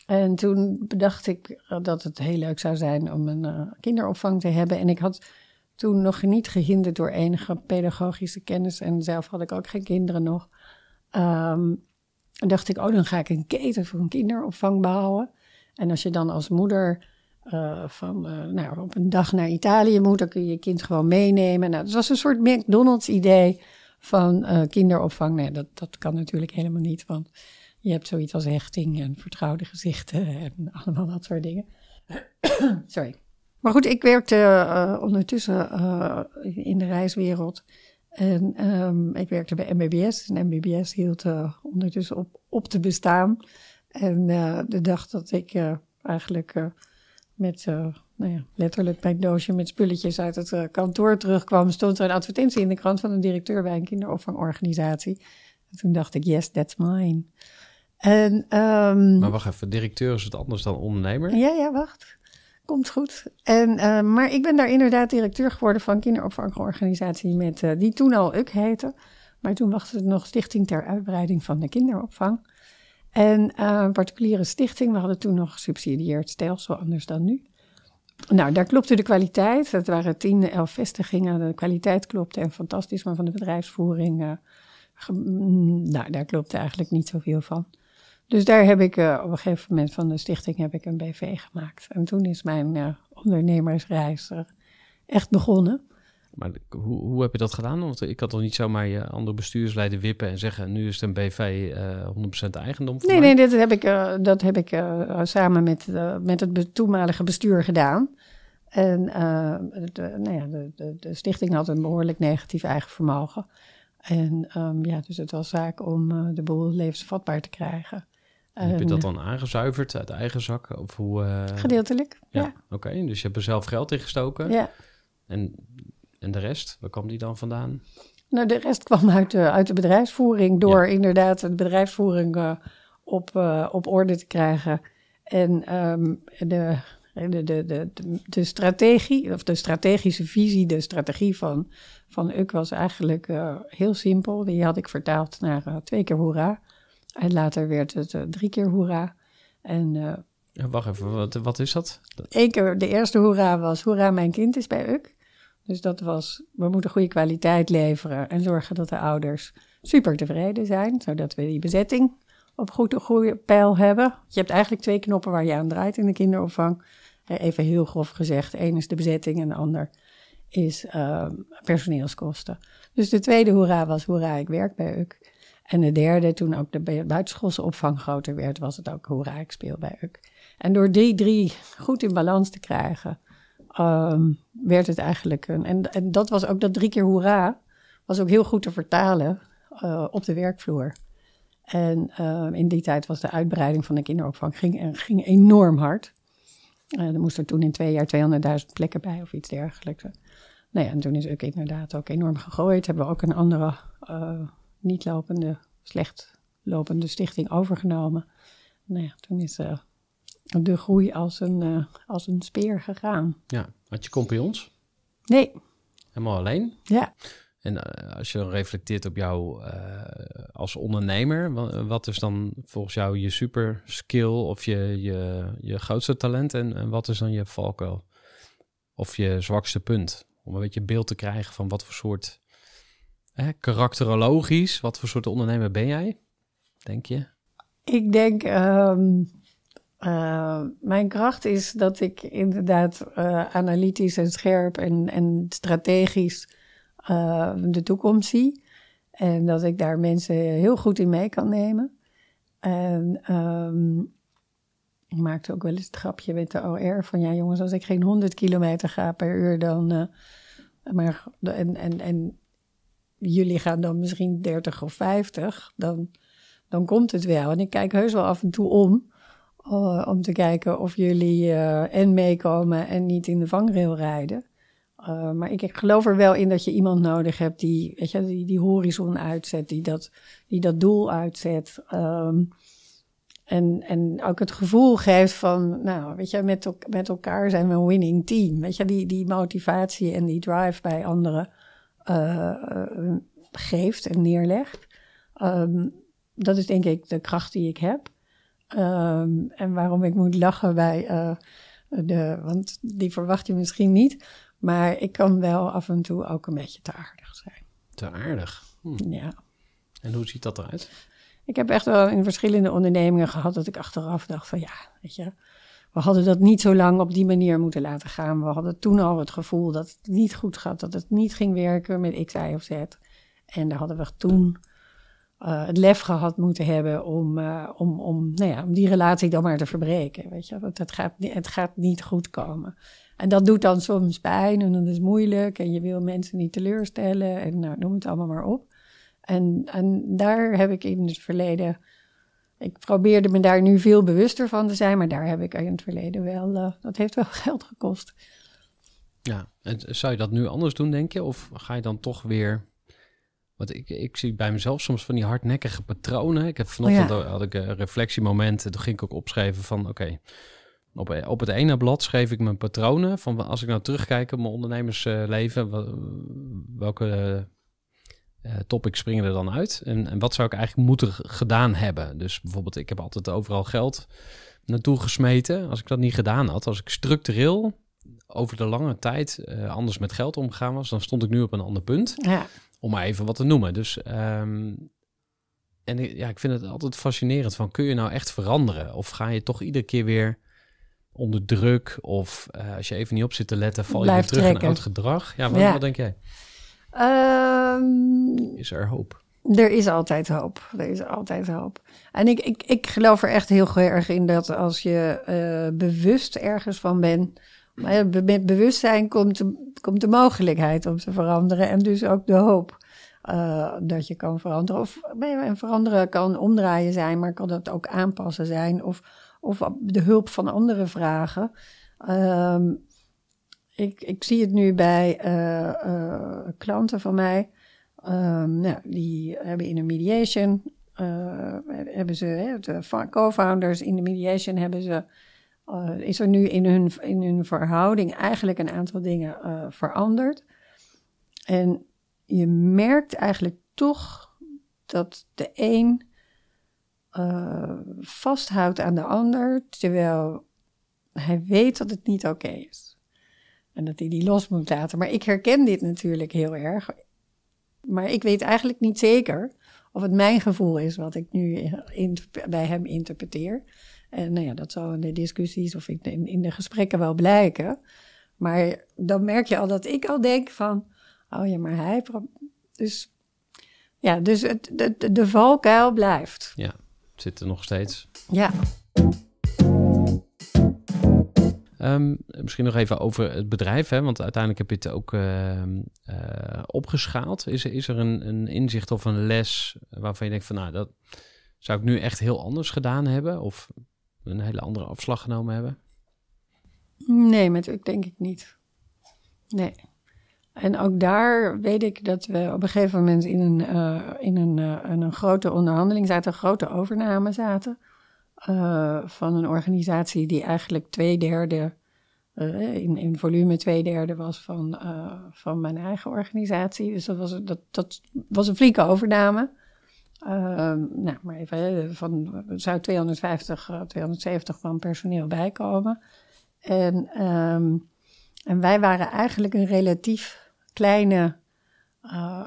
En toen bedacht ik dat het heel leuk zou zijn om een kinderopvang te hebben. En ik had toen nog niet gehinderd door enige pedagogische kennis. En zelf had ik ook geen kinderen nog. En dacht ik, oh, dan ga ik een keten voor een kinderopvang bouwen. En als je dan als moeder eh, van, eh, nou, op een dag naar Italië moet, dan kun je je kind gewoon meenemen. Nou, het was een soort McDonald's idee van eh, kinderopvang. Nee, dat, dat kan natuurlijk helemaal niet, want je hebt zoiets als hechting en vertrouwde gezichten en allemaal dat soort dingen. Sorry. Maar goed, ik werkte eh, ondertussen eh, in de reiswereld. En ehm, ik werkte bij MBBS. En MBBS hield eh, ondertussen op, op te bestaan. En de dag dat ik eigenlijk met nou ja, letterlijk mijn doosje met spulletjes uit het kantoor terugkwam, stond er een advertentie in de krant van een directeur bij een kinderopvangorganisatie. En toen dacht ik, yes, that's mine. En, ehm, Maar wacht even, directeur is het anders dan ondernemer? ja, ja, wacht. Komt goed. En, eh, maar ik ben daar inderdaad directeur geworden van kinderopvangorganisatie met, eh, die toen al UK heette. Maar toen was het nog Stichting ter Uitbreiding van de Kinderopvang. En eh, een particuliere stichting, we hadden toen nog gesubsidieerd stelsel, anders dan nu. Nou, daar klopte de kwaliteit. Het waren tien, elf vestigingen. De kwaliteit klopte en fantastisch, maar van de bedrijfsvoering, eh, mm, nou, daar klopte eigenlijk niet zoveel van. Dus daar heb ik eh, op een gegeven moment van de stichting heb ik een BV gemaakt. En toen is mijn eh, ondernemersreis er echt begonnen. Maar hoe, hoe heb je dat gedaan? Want ik had toch niet zomaar je andere bestuursleden wippen en zeggen... nu is het een BV eh 100% eigendom van Nee, mij? nee, dit heb ik, eh, dat heb ik eh, samen met, eh, met het be- toenmalige bestuur gedaan. En eh, de, nou ja, de, de, de stichting had een behoorlijk negatief eigen vermogen. En ehm, ja, dus het was zaak om eh, de boel levensvatbaar te krijgen. Heb je dat dan aangezuiverd uit eigen zak? Of hoe, eh, Gedeeltelijk, Ja, ja. oké. Dus je hebt er zelf geld in gestoken. ja. En, en de rest, waar kwam die dan vandaan? Nou, de rest kwam uit de, uit de bedrijfsvoering door inderdaad de bedrijfsvoering eh, op, eh, op orde te krijgen. En ehm, de, de, de, de, de, strategie, of de strategische visie, de strategie van, van UK was eigenlijk eh, heel simpel. Die had ik vertaald naar eh, twee keer hoera. En later werd het eh, drie keer hoera. En eh, Ja, wacht even, wat, wat is dat? Eén keer, de eerste hoera was, hoera, mijn kind is bij UK. Dus dat was, we moeten goede kwaliteit leveren en zorgen dat de ouders super tevreden zijn, zodat we die bezetting op goed, goede pijl hebben. Je hebt eigenlijk twee knoppen waar je aan draait in de kinderopvang. Eh, Even heel grof gezegd, één is de bezetting en de ander is eh, personeelskosten. Dus de tweede hoera was, hoera, ik werk bij UK. En de derde, toen ook de bu- buitenschoolse opvang groter werd, was het ook hoera, ik speel bij UK. En door die drie goed in balans te krijgen, ehm, werd het eigenlijk een. En, en dat was ook dat drie keer hoera, was ook heel goed te vertalen eh, op de werkvloer. En ehm, in die tijd was de uitbreiding van de kinderopvang ging, ging enorm hard. Eh, er moesten toen in twee jaar 200.000 plekken bij of iets dergelijks. Nou ja, en toen is ook inderdaad ook enorm gegooid. Hebben we ook een andere eh, niet lopende, slecht lopende stichting overgenomen. Nou ja, toen is eh, de groei als een, eh, als een speer gegaan. Ja, had je compagnons? Nee, Helemaal alleen? ja. En eh, als je dan reflecteert op jou als ondernemer, wa- wat is dan volgens jou je super skill of je, je, je grootste talent en, en wat is dan je valkuil? Of je zwakste punt? Om een beetje beeld te krijgen van wat voor soort, hè, karakterologisch, wat voor soort ondernemer ben jij, denk je? Ik denk, ehm, eh, mijn kracht is dat ik inderdaad eh, analytisch en scherp en, en strategisch eh, de toekomst zie. En dat ik daar mensen heel goed in mee kan nemen. En ehm, ik maakte ook wel eens het grapje met de OR van ja jongens, als ik geen 100 kilometer ga per uur, dan. maar, en, en, en jullie gaan dan misschien 30 of 50, dan dan komt het wel. En ik kijk heus wel af en toe om, eh, om te kijken of jullie eh, en meekomen en niet in de vangrail rijden. Uh, maar ik, geloof er wel in dat je iemand nodig hebt die, weet je, die, die horizon uitzet, die dat, die dat doel uitzet. Um, en, en ook het gevoel geeft van, nou, weet je, met, met elkaar zijn we een winning team. Weet je, die, die motivatie en die drive bij anderen uh, geeft en neerlegt. Um, dat is denk ik de kracht die ik heb. Um, en waarom ik moet lachen bij uh, de, want die verwacht je misschien niet. Maar ik kan wel af en toe ook een beetje te aardig zijn. Te aardig? Hm. Ja. En hoe ziet dat eruit? Ik heb echt wel in verschillende ondernemingen gehad dat ik achteraf dacht van ja, weet je, we hadden dat niet zo lang op die manier moeten laten gaan. We hadden toen al het gevoel dat het niet goed gaat, dat het niet ging werken met X, Y of Z. En daar hadden we toen uh, het lef gehad moeten hebben om, uh, om, om, nou ja, om die relatie dan maar te verbreken. Weet je? Want het gaat, het gaat niet goed komen. En dat doet dan soms pijn en dat is moeilijk. En je wil mensen niet teleurstellen en nou, noem het allemaal maar op. En, en daar heb ik in het verleden. Ik probeerde me daar nu veel bewuster van te zijn, maar daar heb ik in het verleden wel. Uh, dat heeft wel geld gekost. Ja, en zou je dat nu anders doen, denk je? Of ga je dan toch weer want ik, ik zie bij mezelf soms van die hardnekkige patronen. Ik heb vanochtend oh had ik een reflectiemoment. Toen ging ik ook opschrijven van oké. op, op het ene blad schreef ik mijn patronen. Van als ik nou terugkijk op mijn ondernemersleven. welke uh, topics springen er dan uit? En, en wat zou ik eigenlijk moeten gedaan hebben? Dus bijvoorbeeld, ik heb altijd overal geld naartoe gesmeten. Als ik dat niet gedaan had, als ik structureel over de lange tijd uh, anders met geld omgegaan was, dan stond ik nu op een ander punt. Ja. Om maar even wat te noemen. Dus um, en ja, ik vind het altijd fascinerend van kun je nou echt veranderen? Of ga je toch iedere keer weer onder druk? Of uh, als je even niet op zit te letten, val je weer terug in oud gedrag? Ja, wat, ja. wat denk jij? Um, is er hoop? Er is altijd hoop. Er is altijd hoop. En ik, ik, ik geloof er echt heel erg in dat als je uh, bewust ergens van bent maar met bewustzijn komt de, komt de mogelijkheid om te veranderen en dus ook de hoop uh, dat je kan veranderen. Of en veranderen kan omdraaien zijn, maar kan dat ook aanpassen zijn of, of de hulp van anderen vragen. Um, ik, ik zie het nu bij uh, uh, klanten van mij. Um, nou, die hebben in een mediation, hebben ze, de co-founders in de mediation hebben ze is er nu in hun, in hun verhouding eigenlijk een aantal dingen veranderd. En je merkt eigenlijk toch dat de een vasthoudt aan de ander, terwijl hij weet dat het niet oké is. En dat hij die los moet laten. Maar ik herken dit natuurlijk heel erg. Maar ik weet eigenlijk niet zeker of het mijn gevoel is wat ik nu in, bij hem interpreteer. En nou ja, dat zal in de discussies of in, in de gesprekken wel blijken. Maar dan merk je al dat ik al denk van, oh ja, maar hij... Dus ja, dus het, de, de valkuil blijft. Ja, zit er nog steeds. Ja. Um, misschien nog even over het bedrijf, hè? want uiteindelijk heb je het ook uh, uh, opgeschaald. Is is er een, een inzicht of een les waarvan je denkt van, nou, dat zou ik nu echt heel anders gedaan hebben? Of een hele andere afslag genomen hebben? Nee, met ik denk ik niet. Nee. En ook daar weet ik dat we op een gegeven moment in een, uh, in een, uh, een grote onderhandeling zaten, een grote overname zaten. Uh, van een organisatie die eigenlijk twee derde, in, in volume twee derde was van, van mijn eigen organisatie. Dus dat was, dat, dat was een flinke overname. Uh, nou, maar even, van, er zou 250, 270 van personeel bijkomen. En, um, en wij waren eigenlijk een relatief kleine,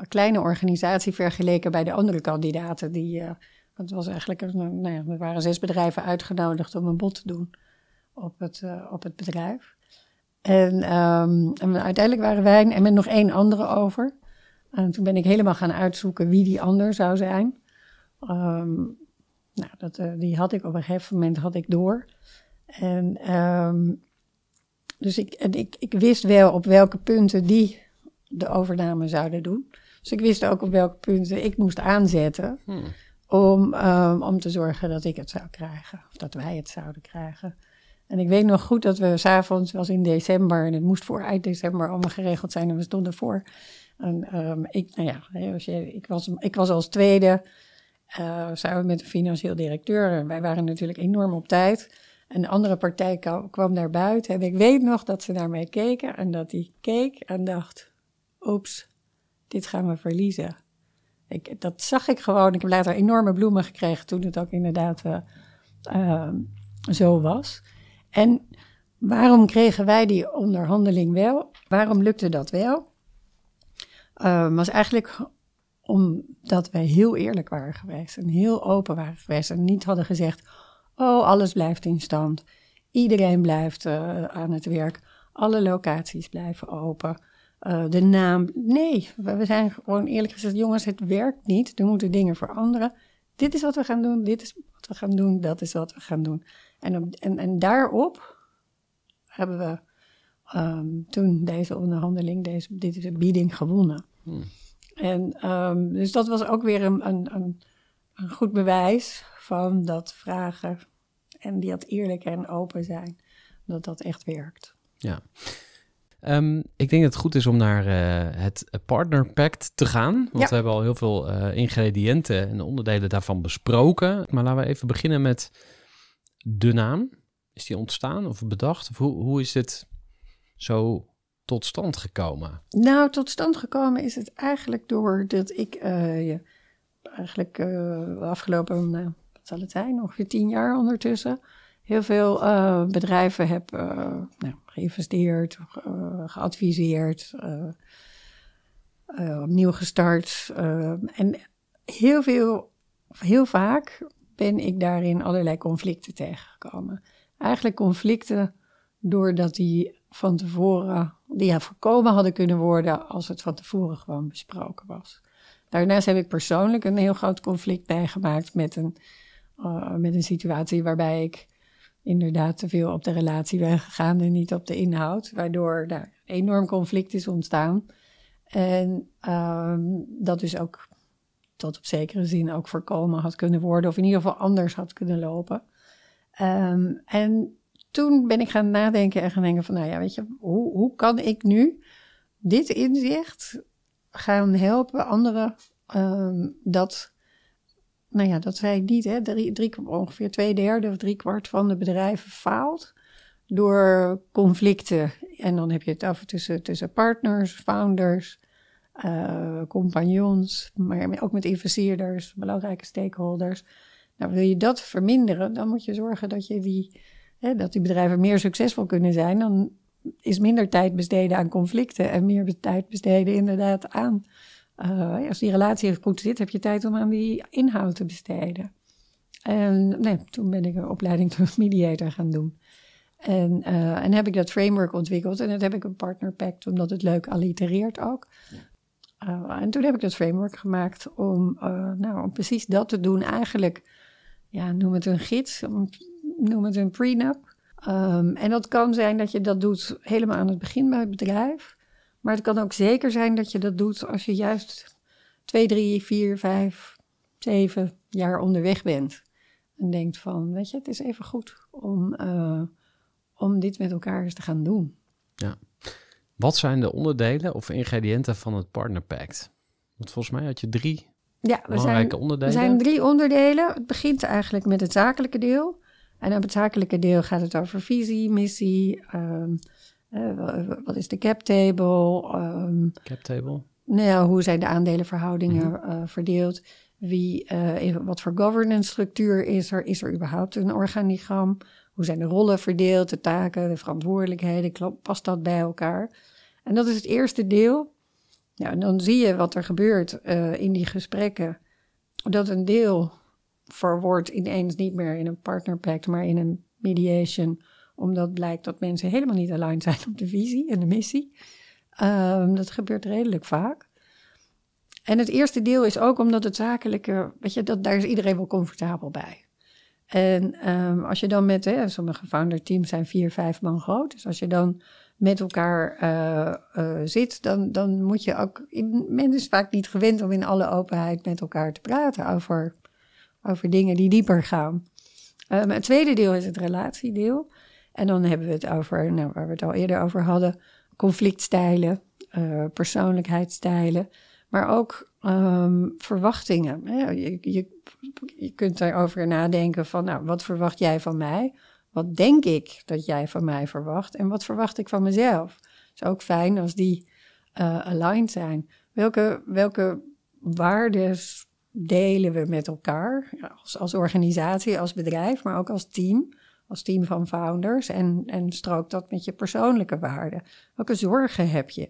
kleine organisatie vergeleken bij de andere kandidaten. Die, het was eigenlijk, nou ja, er waren zes bedrijven uitgenodigd om een bod te doen op het, uh, op het bedrijf. En, um, en uiteindelijk waren wij en met nog één andere over. En toen ben ik helemaal gaan uitzoeken wie die ander zou zijn. Um, nou, dat, uh, die had ik op een gegeven moment had ik door. En um, dus ik, en ik, ik wist wel op welke punten die de overname zouden doen. Dus ik wist ook op welke punten ik moest aanzetten hmm. Om, um, om te zorgen dat ik het zou krijgen. Of dat wij het zouden krijgen. En ik weet nog goed dat we s'avonds, was in december en het moest voor eind december allemaal geregeld zijn en we stonden voor. En ehm, ik, nou ja, als ik, was, ik was als tweede uh, samen met de financieel directeur. En wij waren natuurlijk enorm op tijd. En de andere partij kwam, kwam naar buiten. En ik weet nog dat ze naar mij keken en dat hij keek en dacht: oeps, dit gaan we verliezen. Dat zag ik gewoon. Ik heb later enorme bloemen gekregen toen het ook inderdaad uh, uh, zo was. En waarom kregen wij die onderhandeling wel? Waarom lukte dat wel? Uh, was eigenlijk omdat wij heel eerlijk waren geweest en heel open waren geweest en niet hadden gezegd: Oh, alles blijft in stand. Iedereen blijft uh, aan het werk. Alle locaties blijven open. Uh, de naam. Nee, we zijn gewoon eerlijk gezegd: jongens, het werkt niet. Er moeten dingen veranderen. Dit is wat we gaan doen. Dit is wat we gaan doen. Dat is wat we gaan doen. En, op, en, en daarop hebben we um, toen deze onderhandeling, deze, deze bieding gewonnen. Hmm. En um, dus dat was ook weer een, een, een, een, goed bewijs van dat vragen en die dat eerlijk en open zijn, dat dat echt werkt. Ja. Um, ik denk dat het goed is om naar uh, het Partner Pact te gaan. Want ja. we hebben al heel veel uh, ingrediënten en onderdelen daarvan besproken. Maar laten we even beginnen met de naam. Is die ontstaan of bedacht? Of hoe, hoe is dit zo tot stand gekomen? Nou, tot stand gekomen is het eigenlijk doordat ik uh, eigenlijk afgelopen, uh, wat zal het zijn, ongeveer tien jaar ondertussen, heel veel bedrijven heb nou, geïnvesteerd, geadviseerd, opnieuw gestart. en heel veel, heel vaak ben ik daarin allerlei conflicten tegengekomen. Eigenlijk conflicten doordat die van tevoren, die ja, voorkomen hadden kunnen worden als het van tevoren gewoon besproken was. Daarnaast heb ik persoonlijk een heel groot conflict bijgemaakt met een, met een situatie waarbij ik inderdaad te veel op de relatie ben gegaan en niet op de inhoud, waardoor daar enorm conflict is ontstaan. En um, dat dus ook tot op zekere zin ook voorkomen had kunnen worden, of in ieder geval anders had kunnen lopen. Um, en toen ben ik gaan nadenken en gaan denken van, nou ja, weet je, hoe, hoe kan ik nu dit inzicht gaan helpen anderen um, dat, nou ja, dat zij niet, hè, drie, drie, ongeveer twee derde of drie kwart van de bedrijven faalt door conflicten. En dan heb je het over tussen, tussen partners, founders, uh, compagnons, maar ook met investeerders, belangrijke stakeholders. Nou, wil je dat verminderen, dan moet je zorgen dat je die hè, dat die bedrijven meer succesvol kunnen zijn, dan is minder tijd besteden aan conflicten en meer tijd besteden inderdaad aan. Uh, als die relatie goed zit, heb je tijd om aan die inhoud te besteden. En nee, toen ben ik een opleiding tot mediator gaan doen. En, uh, en heb ik dat framework ontwikkeld. En dat heb ik een partner pact, omdat het leuk allitereert ook. Uh, en toen heb ik dat framework gemaakt om, nou, om precies dat te doen. Eigenlijk, ja, noem het een gids. Noem het een prenup. Um, en dat kan zijn dat je dat doet helemaal aan het begin bij het bedrijf. Maar het kan ook zeker zijn dat je dat doet als je juist twee, drie, vier, vijf, zeven jaar onderweg bent. En denkt van, weet je, het is even goed om, uh, om dit met elkaar eens te gaan doen. Ja. Wat zijn de onderdelen of ingrediënten van het Partner Pact? Want volgens mij had je drie ja, belangrijke zijn, onderdelen. Er zijn drie onderdelen. Het begint eigenlijk met het zakelijke deel. En op het zakelijke deel gaat het over visie, missie. Um, uh, wat is de cap table? Um, cap table? Nou, hoe zijn de aandelenverhoudingen mm -hmm. uh, verdeeld? Wie, uh, wat voor governance structuur is er? Is er überhaupt een organigram? Hoe zijn de rollen verdeeld, de taken, de verantwoordelijkheden? Past dat bij elkaar? En dat is het eerste deel. Ja, en dan zie je wat er gebeurt uh, in die gesprekken. Dat een deel verwoord ineens niet meer in een partnerpact, maar in een mediation, omdat blijkt dat mensen helemaal niet aligned zijn op de visie en de missie. Um, dat gebeurt redelijk vaak. En het eerste deel is ook omdat het zakelijke, weet je, dat, daar is iedereen wel comfortabel bij. En um, als je dan met, hè, sommige founder teams zijn vier, vijf man groot. Dus als je dan met elkaar uh, uh, zit, dan, dan moet je ook. Men is vaak niet gewend om in alle openheid met elkaar te praten over over dingen die dieper gaan. Um, het tweede deel is het relatiedeel. En dan hebben we het over, nou, waar we het al eerder over hadden, conflictstijlen, uh, persoonlijkheidsstijlen, maar ook um, verwachtingen. Je, je, je kunt erover nadenken van, nou, wat verwacht jij van mij? Wat denk ik dat jij van mij verwacht? En wat verwacht ik van mezelf? Het is ook fijn als die uh, aligned zijn. Welke, welke waarden delen we met elkaar? Als, als organisatie, als bedrijf, maar ook als team. Als team van founders. En, en strookt dat met je persoonlijke waarden? Welke zorgen heb je?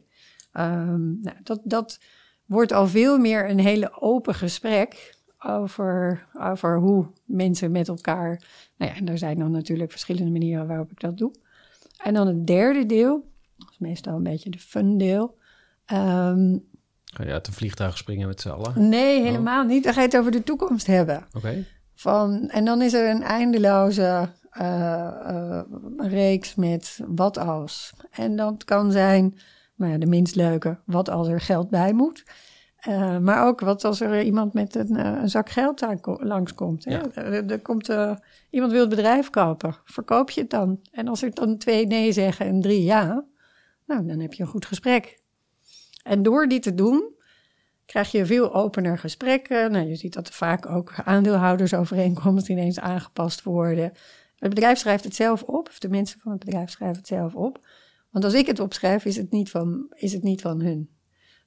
Um, nou, dat, dat wordt al veel meer een hele open gesprek over, over hoe mensen met elkaar. Nou ja, en er zijn dan natuurlijk verschillende manieren waarop ik dat doe. En dan het derde deel, dat is meestal een beetje de fun deel. Um, Ga je uit een vliegtuig springen met z'n allen? Nee, oh. helemaal niet. Dan ga je het over de toekomst hebben. Oké. Van En dan is er een eindeloze uh, uh, reeks met wat als. En dat kan zijn, nou ja, de minst leuke, wat als er geld bij moet. Uh, maar ook wat als er iemand met een, een zak geld langskomt. Ja. Er, er, komt iemand wil het bedrijf kopen. Verkoop je het dan? En als er dan twee nee zeggen en drie ja, nou, dan heb je een goed gesprek. En door die te doen, krijg je veel opener gesprekken. Nou, je ziet dat er vaak ook aandeelhoudersovereenkomsten ineens aangepast worden. Het bedrijf schrijft het zelf op, of de mensen van het bedrijf schrijven het zelf op. Want als ik het opschrijf, is het niet van, is het niet van hun.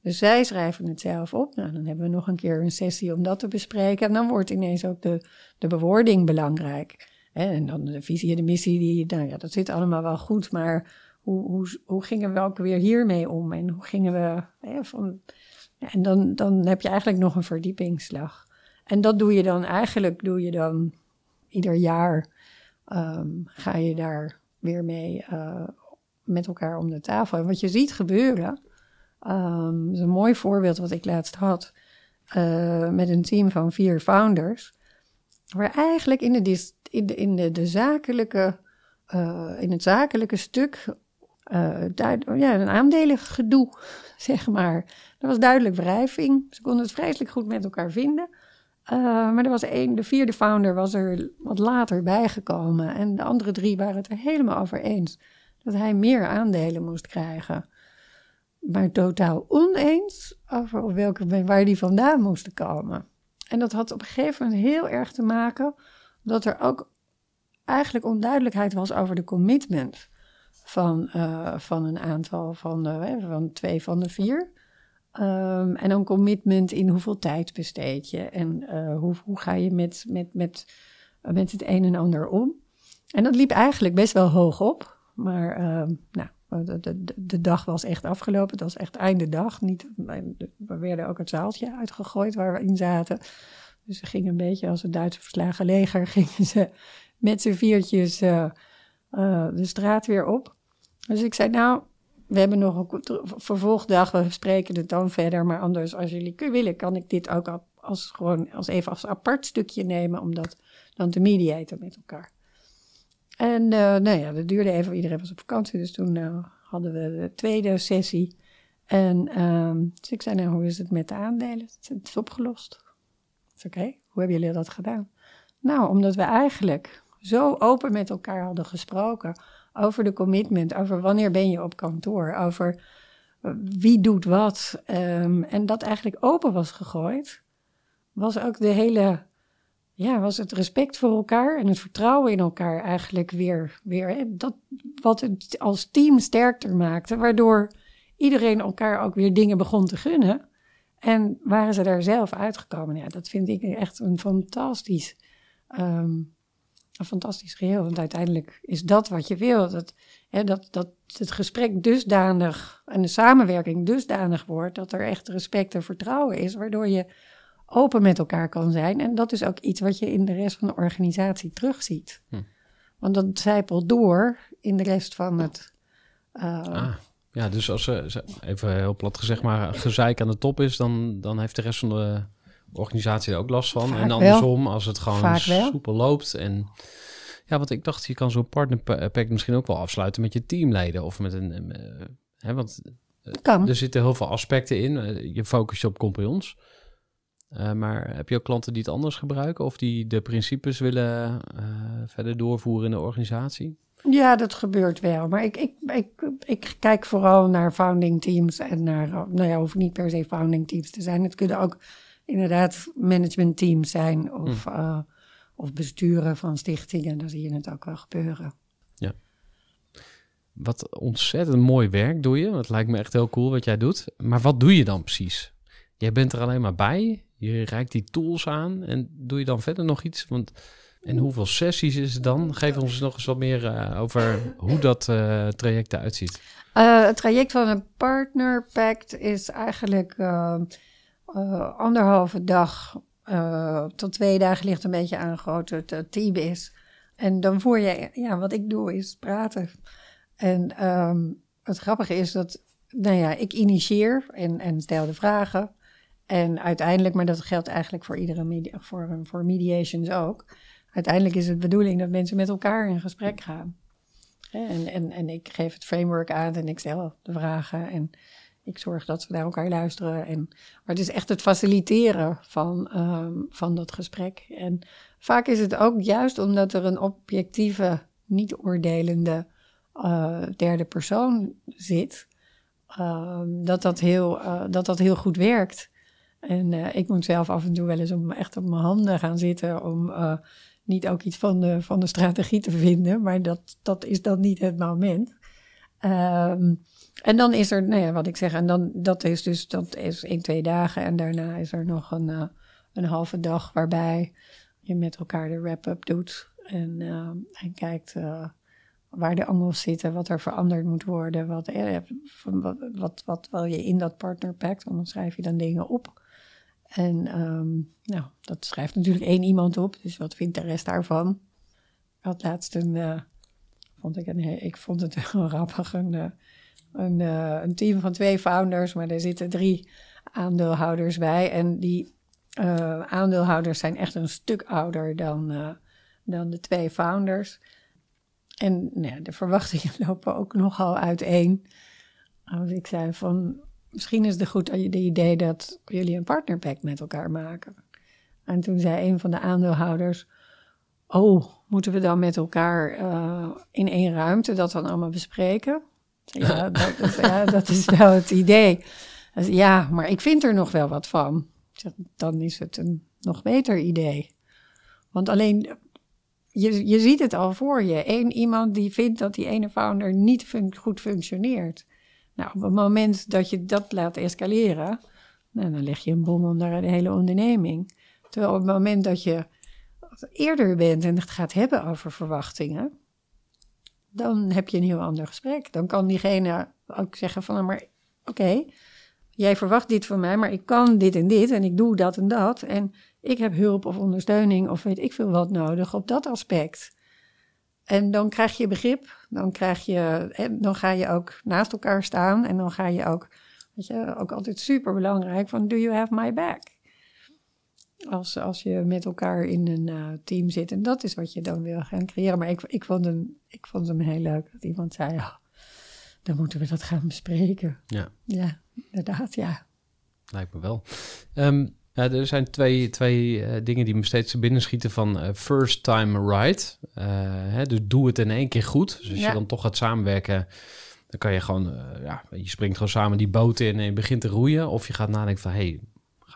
Dus zij schrijven het zelf op. Nou, dan hebben we nog een keer een sessie om dat te bespreken. En dan wordt ineens ook de, de bewoording belangrijk. En dan de visie en de missie, die, nou ja, dat zit allemaal wel goed. Maar hoe, hoe, hoe gingen we ook weer hiermee om? En hoe gingen we hè, van. en dan, dan heb je eigenlijk nog een verdiepingsslag. En dat doe je dan eigenlijk, doe je dan ieder jaar. Um, ga je daar weer mee uh, met elkaar om de tafel. En wat je ziet gebeuren, um, is een mooi voorbeeld wat ik laatst had uh, met een team van vier founders. Waar eigenlijk in de, in de, in de, de zakelijke, uh, in het zakelijke stuk uh, ja, een aandelengedoe, zeg maar. Er was duidelijk wrijving. Ze konden het vreselijk goed met elkaar vinden. Uh, maar er was één, de vierde founder was er wat later bijgekomen. En de andere drie waren het er helemaal over eens dat hij meer aandelen moest krijgen. Maar totaal oneens over welke, waar die vandaan moesten komen. En dat had op een gegeven moment heel erg te maken dat er ook eigenlijk onduidelijkheid was over de commitment van, uh, van een aantal van, de, van twee van de vier. Um, en dan commitment in hoeveel tijd besteed je en uh, hoe, hoe ga je met, met, met, met het een en ander om. En dat liep eigenlijk best wel hoog op, maar uh, nou, de, dag was echt afgelopen. Het was echt einde dag. Niet, we werden ook het zaaltje uitgegooid waar we in zaten. Dus ze gingen een beetje als het Duitse verslagen leger, gingen ze met z'n viertjes uh, de straat weer op. Dus ik zei, nou, we hebben nog een vervolgdag, we spreken het dan verder. Maar anders, als jullie willen, kan ik dit ook als, gewoon als even als apart stukje nemen, om dat dan te mediaten met elkaar. En uh, nou ja, dat duurde even, iedereen was op vakantie, dus toen uh, hadden we de tweede sessie. En dus ik zei, nou, hoe is het met de aandelen? Het is opgelost. Oké, okay. hoe hebben jullie dat gedaan? Nou, omdat we eigenlijk zo open met elkaar hadden gesproken over de commitment, over wanneer ben je op kantoor, over eh, wie doet wat. Um, en dat eigenlijk open was gegooid, was ook de hele, ja, was het respect voor elkaar en het vertrouwen in elkaar eigenlijk weer, weer dat wat het als team sterker maakte, waardoor iedereen elkaar ook weer dingen begon te gunnen. En waren ze daar zelf uitgekomen? Ja, dat vind ik echt een fantastisch um, een fantastisch geheel. Want uiteindelijk is dat wat je wil. Dat, hè, dat, dat het gesprek dusdanig en de samenwerking dusdanig wordt dat er echt respect en vertrouwen is, waardoor je open met elkaar kan zijn. En dat is ook iets wat je in de rest van de organisatie terugziet. Hm. Want dat zijpelt door in de rest van het. Uh, ah, ja, dus als ze, even heel plat gezegd, maar gezeik aan de top is, dan, dan heeft de rest van de organisatie er ook last van. en andersom, als het gewoon soepel loopt. En ja, want ik dacht, je kan zo'n partnerpact misschien ook wel afsluiten met je teamleden of met een. Uh, hè, want kan. er zitten heel veel aspecten in. Uh, je focust je op compagnons. maar heb je ook klanten die het anders gebruiken of die de principes willen verder doorvoeren in de organisatie? Ja, dat gebeurt wel. Maar ik, ik, ik, ik kijk vooral naar founding teams en naar, nou ja, hoeft niet per se founding teams te zijn. Het kunnen ook inderdaad management teams zijn of, uh, of besturen van stichtingen. Dan zie je het ook wel gebeuren. Ja. Wat ontzettend mooi werk doe je. Het lijkt me echt heel cool wat jij doet. Maar wat doe je dan precies? Jij bent er alleen maar bij. Je reikt die tools aan. En doe je dan verder nog iets? Want en hoeveel sessies is het dan? Geef ons nog eens wat meer uh, over hoe dat uh, traject eruit ziet. Uh, het traject van een partner pact is eigenlijk anderhalve dag tot twee dagen ligt een beetje aan hoe groot het team is. En dan voer je, ja, wat ik doe is praten. En um, het grappige is dat, nou ja, ik initieer en, en stel de vragen. En uiteindelijk, maar dat geldt eigenlijk voor iedere voor, voor mediations ook uiteindelijk is het bedoeling dat mensen met elkaar in gesprek gaan. En, en, en ik geef het framework aan en ik stel de vragen en ik zorg dat ze naar elkaar luisteren. En, maar het is echt het faciliteren van, um, van dat gesprek. En vaak is het ook juist omdat er een objectieve, niet oordelende uh, derde persoon zit, uh, dat, dat, heel, uh, dat dat heel goed werkt. En ik moet zelf af en toe wel eens om echt op mijn handen gaan zitten om niet ook iets van de, van de strategie te vinden, maar dat, dat is dan niet het moment. Um, en dan is er, nou ja, wat ik zeg, en dan, dat is dus, dat is in twee dagen en daarna is er nog een, uh, een halve dag waarbij je met elkaar de wrap-up doet en, en kijkt uh, waar de angels zitten, wat er veranderd moet worden, wat, wat, wat, wat wil je in dat partnerpact, want dan schrijf je dan dingen op. En um, nou, dat schrijft natuurlijk één iemand op, dus wat vindt de rest daarvan? Ik had laatst een, vond ik, een, ik vond het heel grappig, een, uh, een, team van twee founders, maar er zitten drie aandeelhouders bij. En die aandeelhouders zijn echt een stuk ouder dan, dan de twee founders. En nou, de verwachtingen lopen ook nogal uiteen. Als ik zei van, misschien is het goed de idee dat jullie een partnerpact met elkaar maken. En toen zei een van de aandeelhouders: Oh, moeten we dan met elkaar in één ruimte dat dan allemaal bespreken? Ja, dat, is, wel het idee. Ja, maar ik vind er nog wel wat van. Dan is het een nog beter idee. Want alleen, je, je ziet het al voor je. Eén iemand die vindt dat die ene founder niet goed functioneert. Nou, op het moment dat je dat laat escaleren, nou, dan leg je een bom onder de hele onderneming. Terwijl op het moment dat je eerder bent en het gaat hebben over verwachtingen, dan heb je een heel ander gesprek. Dan kan diegene ook zeggen van, nou, maar oké, jij verwacht dit van mij, maar ik kan dit en dit en ik doe dat en dat. En ik heb hulp of ondersteuning of weet ik veel wat nodig op dat aspect. En dan krijg je begrip, dan, krijg je, dan ga je ook naast elkaar staan en dan ga je ook, weet je, ook altijd super belangrijk van, do you have my back? Als, als je met elkaar in een uh, team zit en dat is wat je dan wil gaan creëren. Maar ik, ik, vond, hem, ik vond hem heel leuk dat iemand zei, ja, dan moeten we dat gaan bespreken. Ja. Ja, inderdaad, ja. Lijkt me wel. Um, ja, er zijn twee, twee uh, dingen die me steeds binnen schieten van uh, first time right. Hè, dus doe het in één keer goed. Dus als ja. je dan toch gaat samenwerken, dan kan je gewoon, ja, je springt gewoon samen die boot in en je begint te roeien. Of je gaat nadenken van, hey,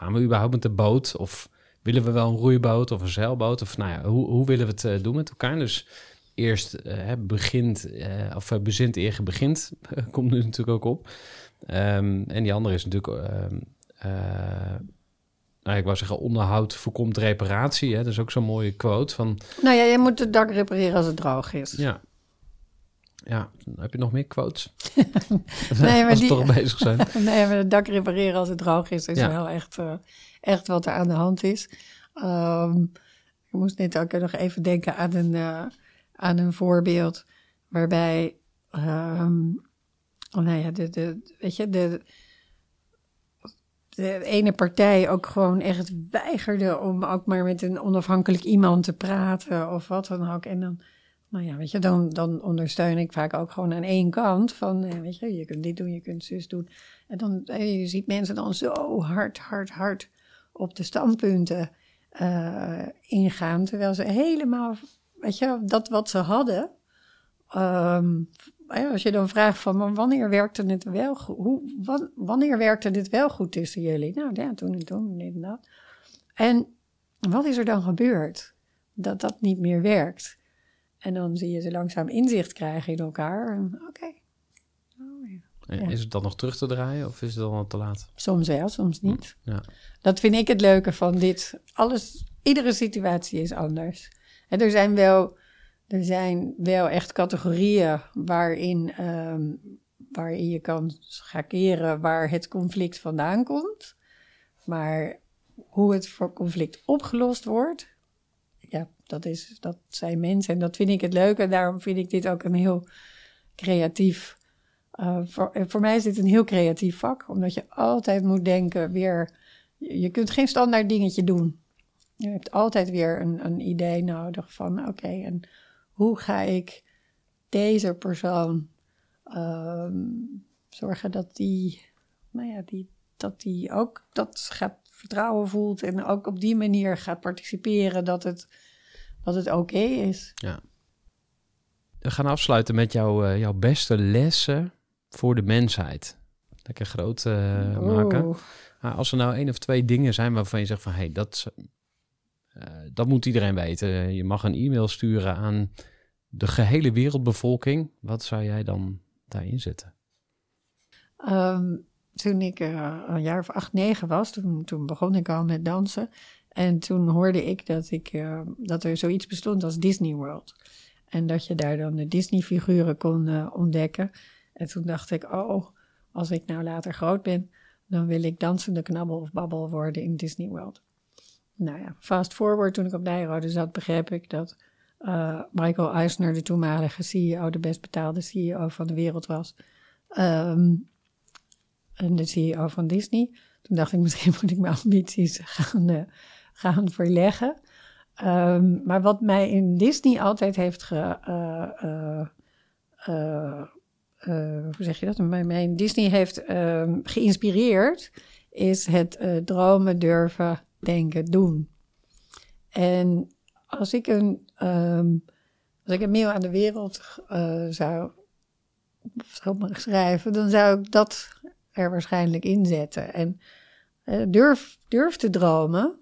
gaan we überhaupt met de boot? Of willen we wel een roeiboot of een zeilboot? Of nou ja, hoe, hoe willen we het doen met elkaar? Dus eerst begint, of bezint eer begint, komt nu natuurlijk ook op. Um, en die andere is natuurlijk ehm, nou, ik wou zeggen, onderhoud voorkomt reparatie. Hè? Dat is ook zo'n mooie quote van... Nou ja, je moet het dak repareren als het droog is. Ja. Ja, heb je nog meer quotes? nee, maar die... toch bezig zijn. nee, maar het dak repareren als het droog is, is ja. wel echt, uh, echt wat er aan de hand is. Um, ik moest net ook nog even denken aan een, uh, aan een voorbeeld waarbij... Um, oh, nou ja, de, de, weet je, de de ene partij ook gewoon echt weigerde om ook maar met een onafhankelijk iemand te praten of wat dan ook. En dan, nou ja, weet je, dan, dan ondersteun ik vaak ook gewoon aan één kant van, eh, weet je, je kunt dit doen, je kunt zus doen. En dan, eh, je ziet mensen dan zo hard, hard, hard op de standpunten uh, ingaan, terwijl ze helemaal, weet je, dat wat ze hadden, ehm, als je dan vraagt van maar wanneer werkte het wel goed? Wanneer werkte dit wel goed tussen jullie? Nou ja, toen en toen, dit dat. En wat is er dan gebeurd? Dat dat niet meer werkt. En dan zie je ze langzaam inzicht krijgen in elkaar. Oké. Oh, ja. Is het dan nog terug te draaien of is het dan al te laat? Soms wel, soms niet. Ja. Dat vind ik het leuke van dit. Alles, iedere situatie is anders. En er zijn wel, er zijn wel echt categorieën waarin, um, waarin je kan schakeren waar het conflict vandaan komt. Maar hoe het voor conflict opgelost wordt, dat, is, dat zijn mensen. En dat vind ik het leuke. Daarom vind ik dit ook een heel creatief. Uh, voor, voor mij is dit een heel creatief vak, omdat je altijd moet denken weer. Je kunt geen standaard dingetje doen. Je hebt altijd weer een, een idee nodig van: oké, en hoe ga ik deze persoon uh, zorgen dat die, nou ja, die, dat die ook dat vertrouwen voelt en ook op die manier gaat participeren dat het, dat het oké is. Ja. We gaan afsluiten met jouw, uh, jouw beste lessen voor de mensheid. Lekker groot uh, maken. Maar als er nou één of twee dingen zijn waarvan je zegt van... hé, hey, dat, uh, dat moet iedereen weten. Je mag een e-mail sturen aan de gehele wereldbevolking. Wat zou jij dan daarin zetten? Um, toen ik een jaar of acht, negen was, toen, toen begon ik al met dansen. En toen hoorde ik dat, ik uh, dat er zoiets bestond als Disney World. En dat je daar dan de Disney-figuren kon uh, ontdekken. En toen dacht ik, oh, als ik nou later groot ben, dan wil ik dansende knabbel of babbel worden in Disney World. Nou ja, fast forward, toen ik op Nijrode zat, begreep ik dat Michael Eisner, de toenmalige CEO, de best betaalde CEO van de wereld was. Um, en de CEO van Disney. Toen dacht ik, misschien moet ik mijn ambities gaan, gaan verleggen. Um, maar wat mij in Disney altijd heeft ge, uh, uh, hoe zeg je dat? Mij in Disney heeft um, geïnspireerd, is het dromen, durven, denken, doen. En als ik een, um, als ik een mail aan de wereld zou, schrijven, dan zou ik dat er waarschijnlijk in zetten. En durf, durf te dromen.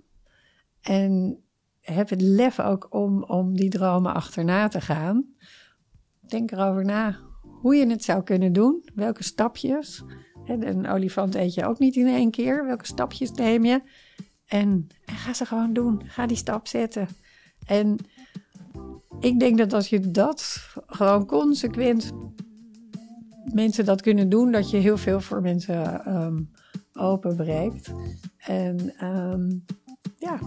En heb het lef ook om, om die dromen achterna te gaan. Denk erover na hoe je het zou kunnen doen. Welke stapjes. En een olifant eet je ook niet in één keer. Welke stapjes neem je? En, ga ze gewoon doen. Ga die stap zetten. En ik denk dat als je dat gewoon consequent mensen dat kunnen doen, dat je heel veel voor mensen um, openbreekt. En um, ja,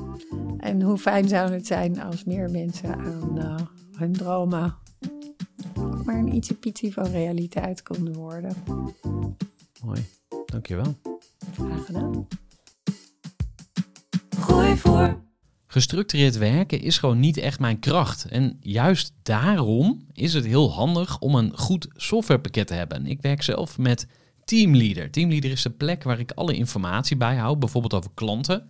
en hoe fijn zou het zijn als meer mensen aan uh, hun dromen maar een ietsje van realiteit konden worden. Mooi, dankjewel. Graag gedaan. Gooi voor. Gestructureerd werken is gewoon niet echt mijn kracht. En juist daarom is het heel handig om een goed softwarepakket te hebben. Ik werk zelf met Teamleader. Teamleader is de plek waar ik alle informatie bijhoud, bijvoorbeeld over klanten.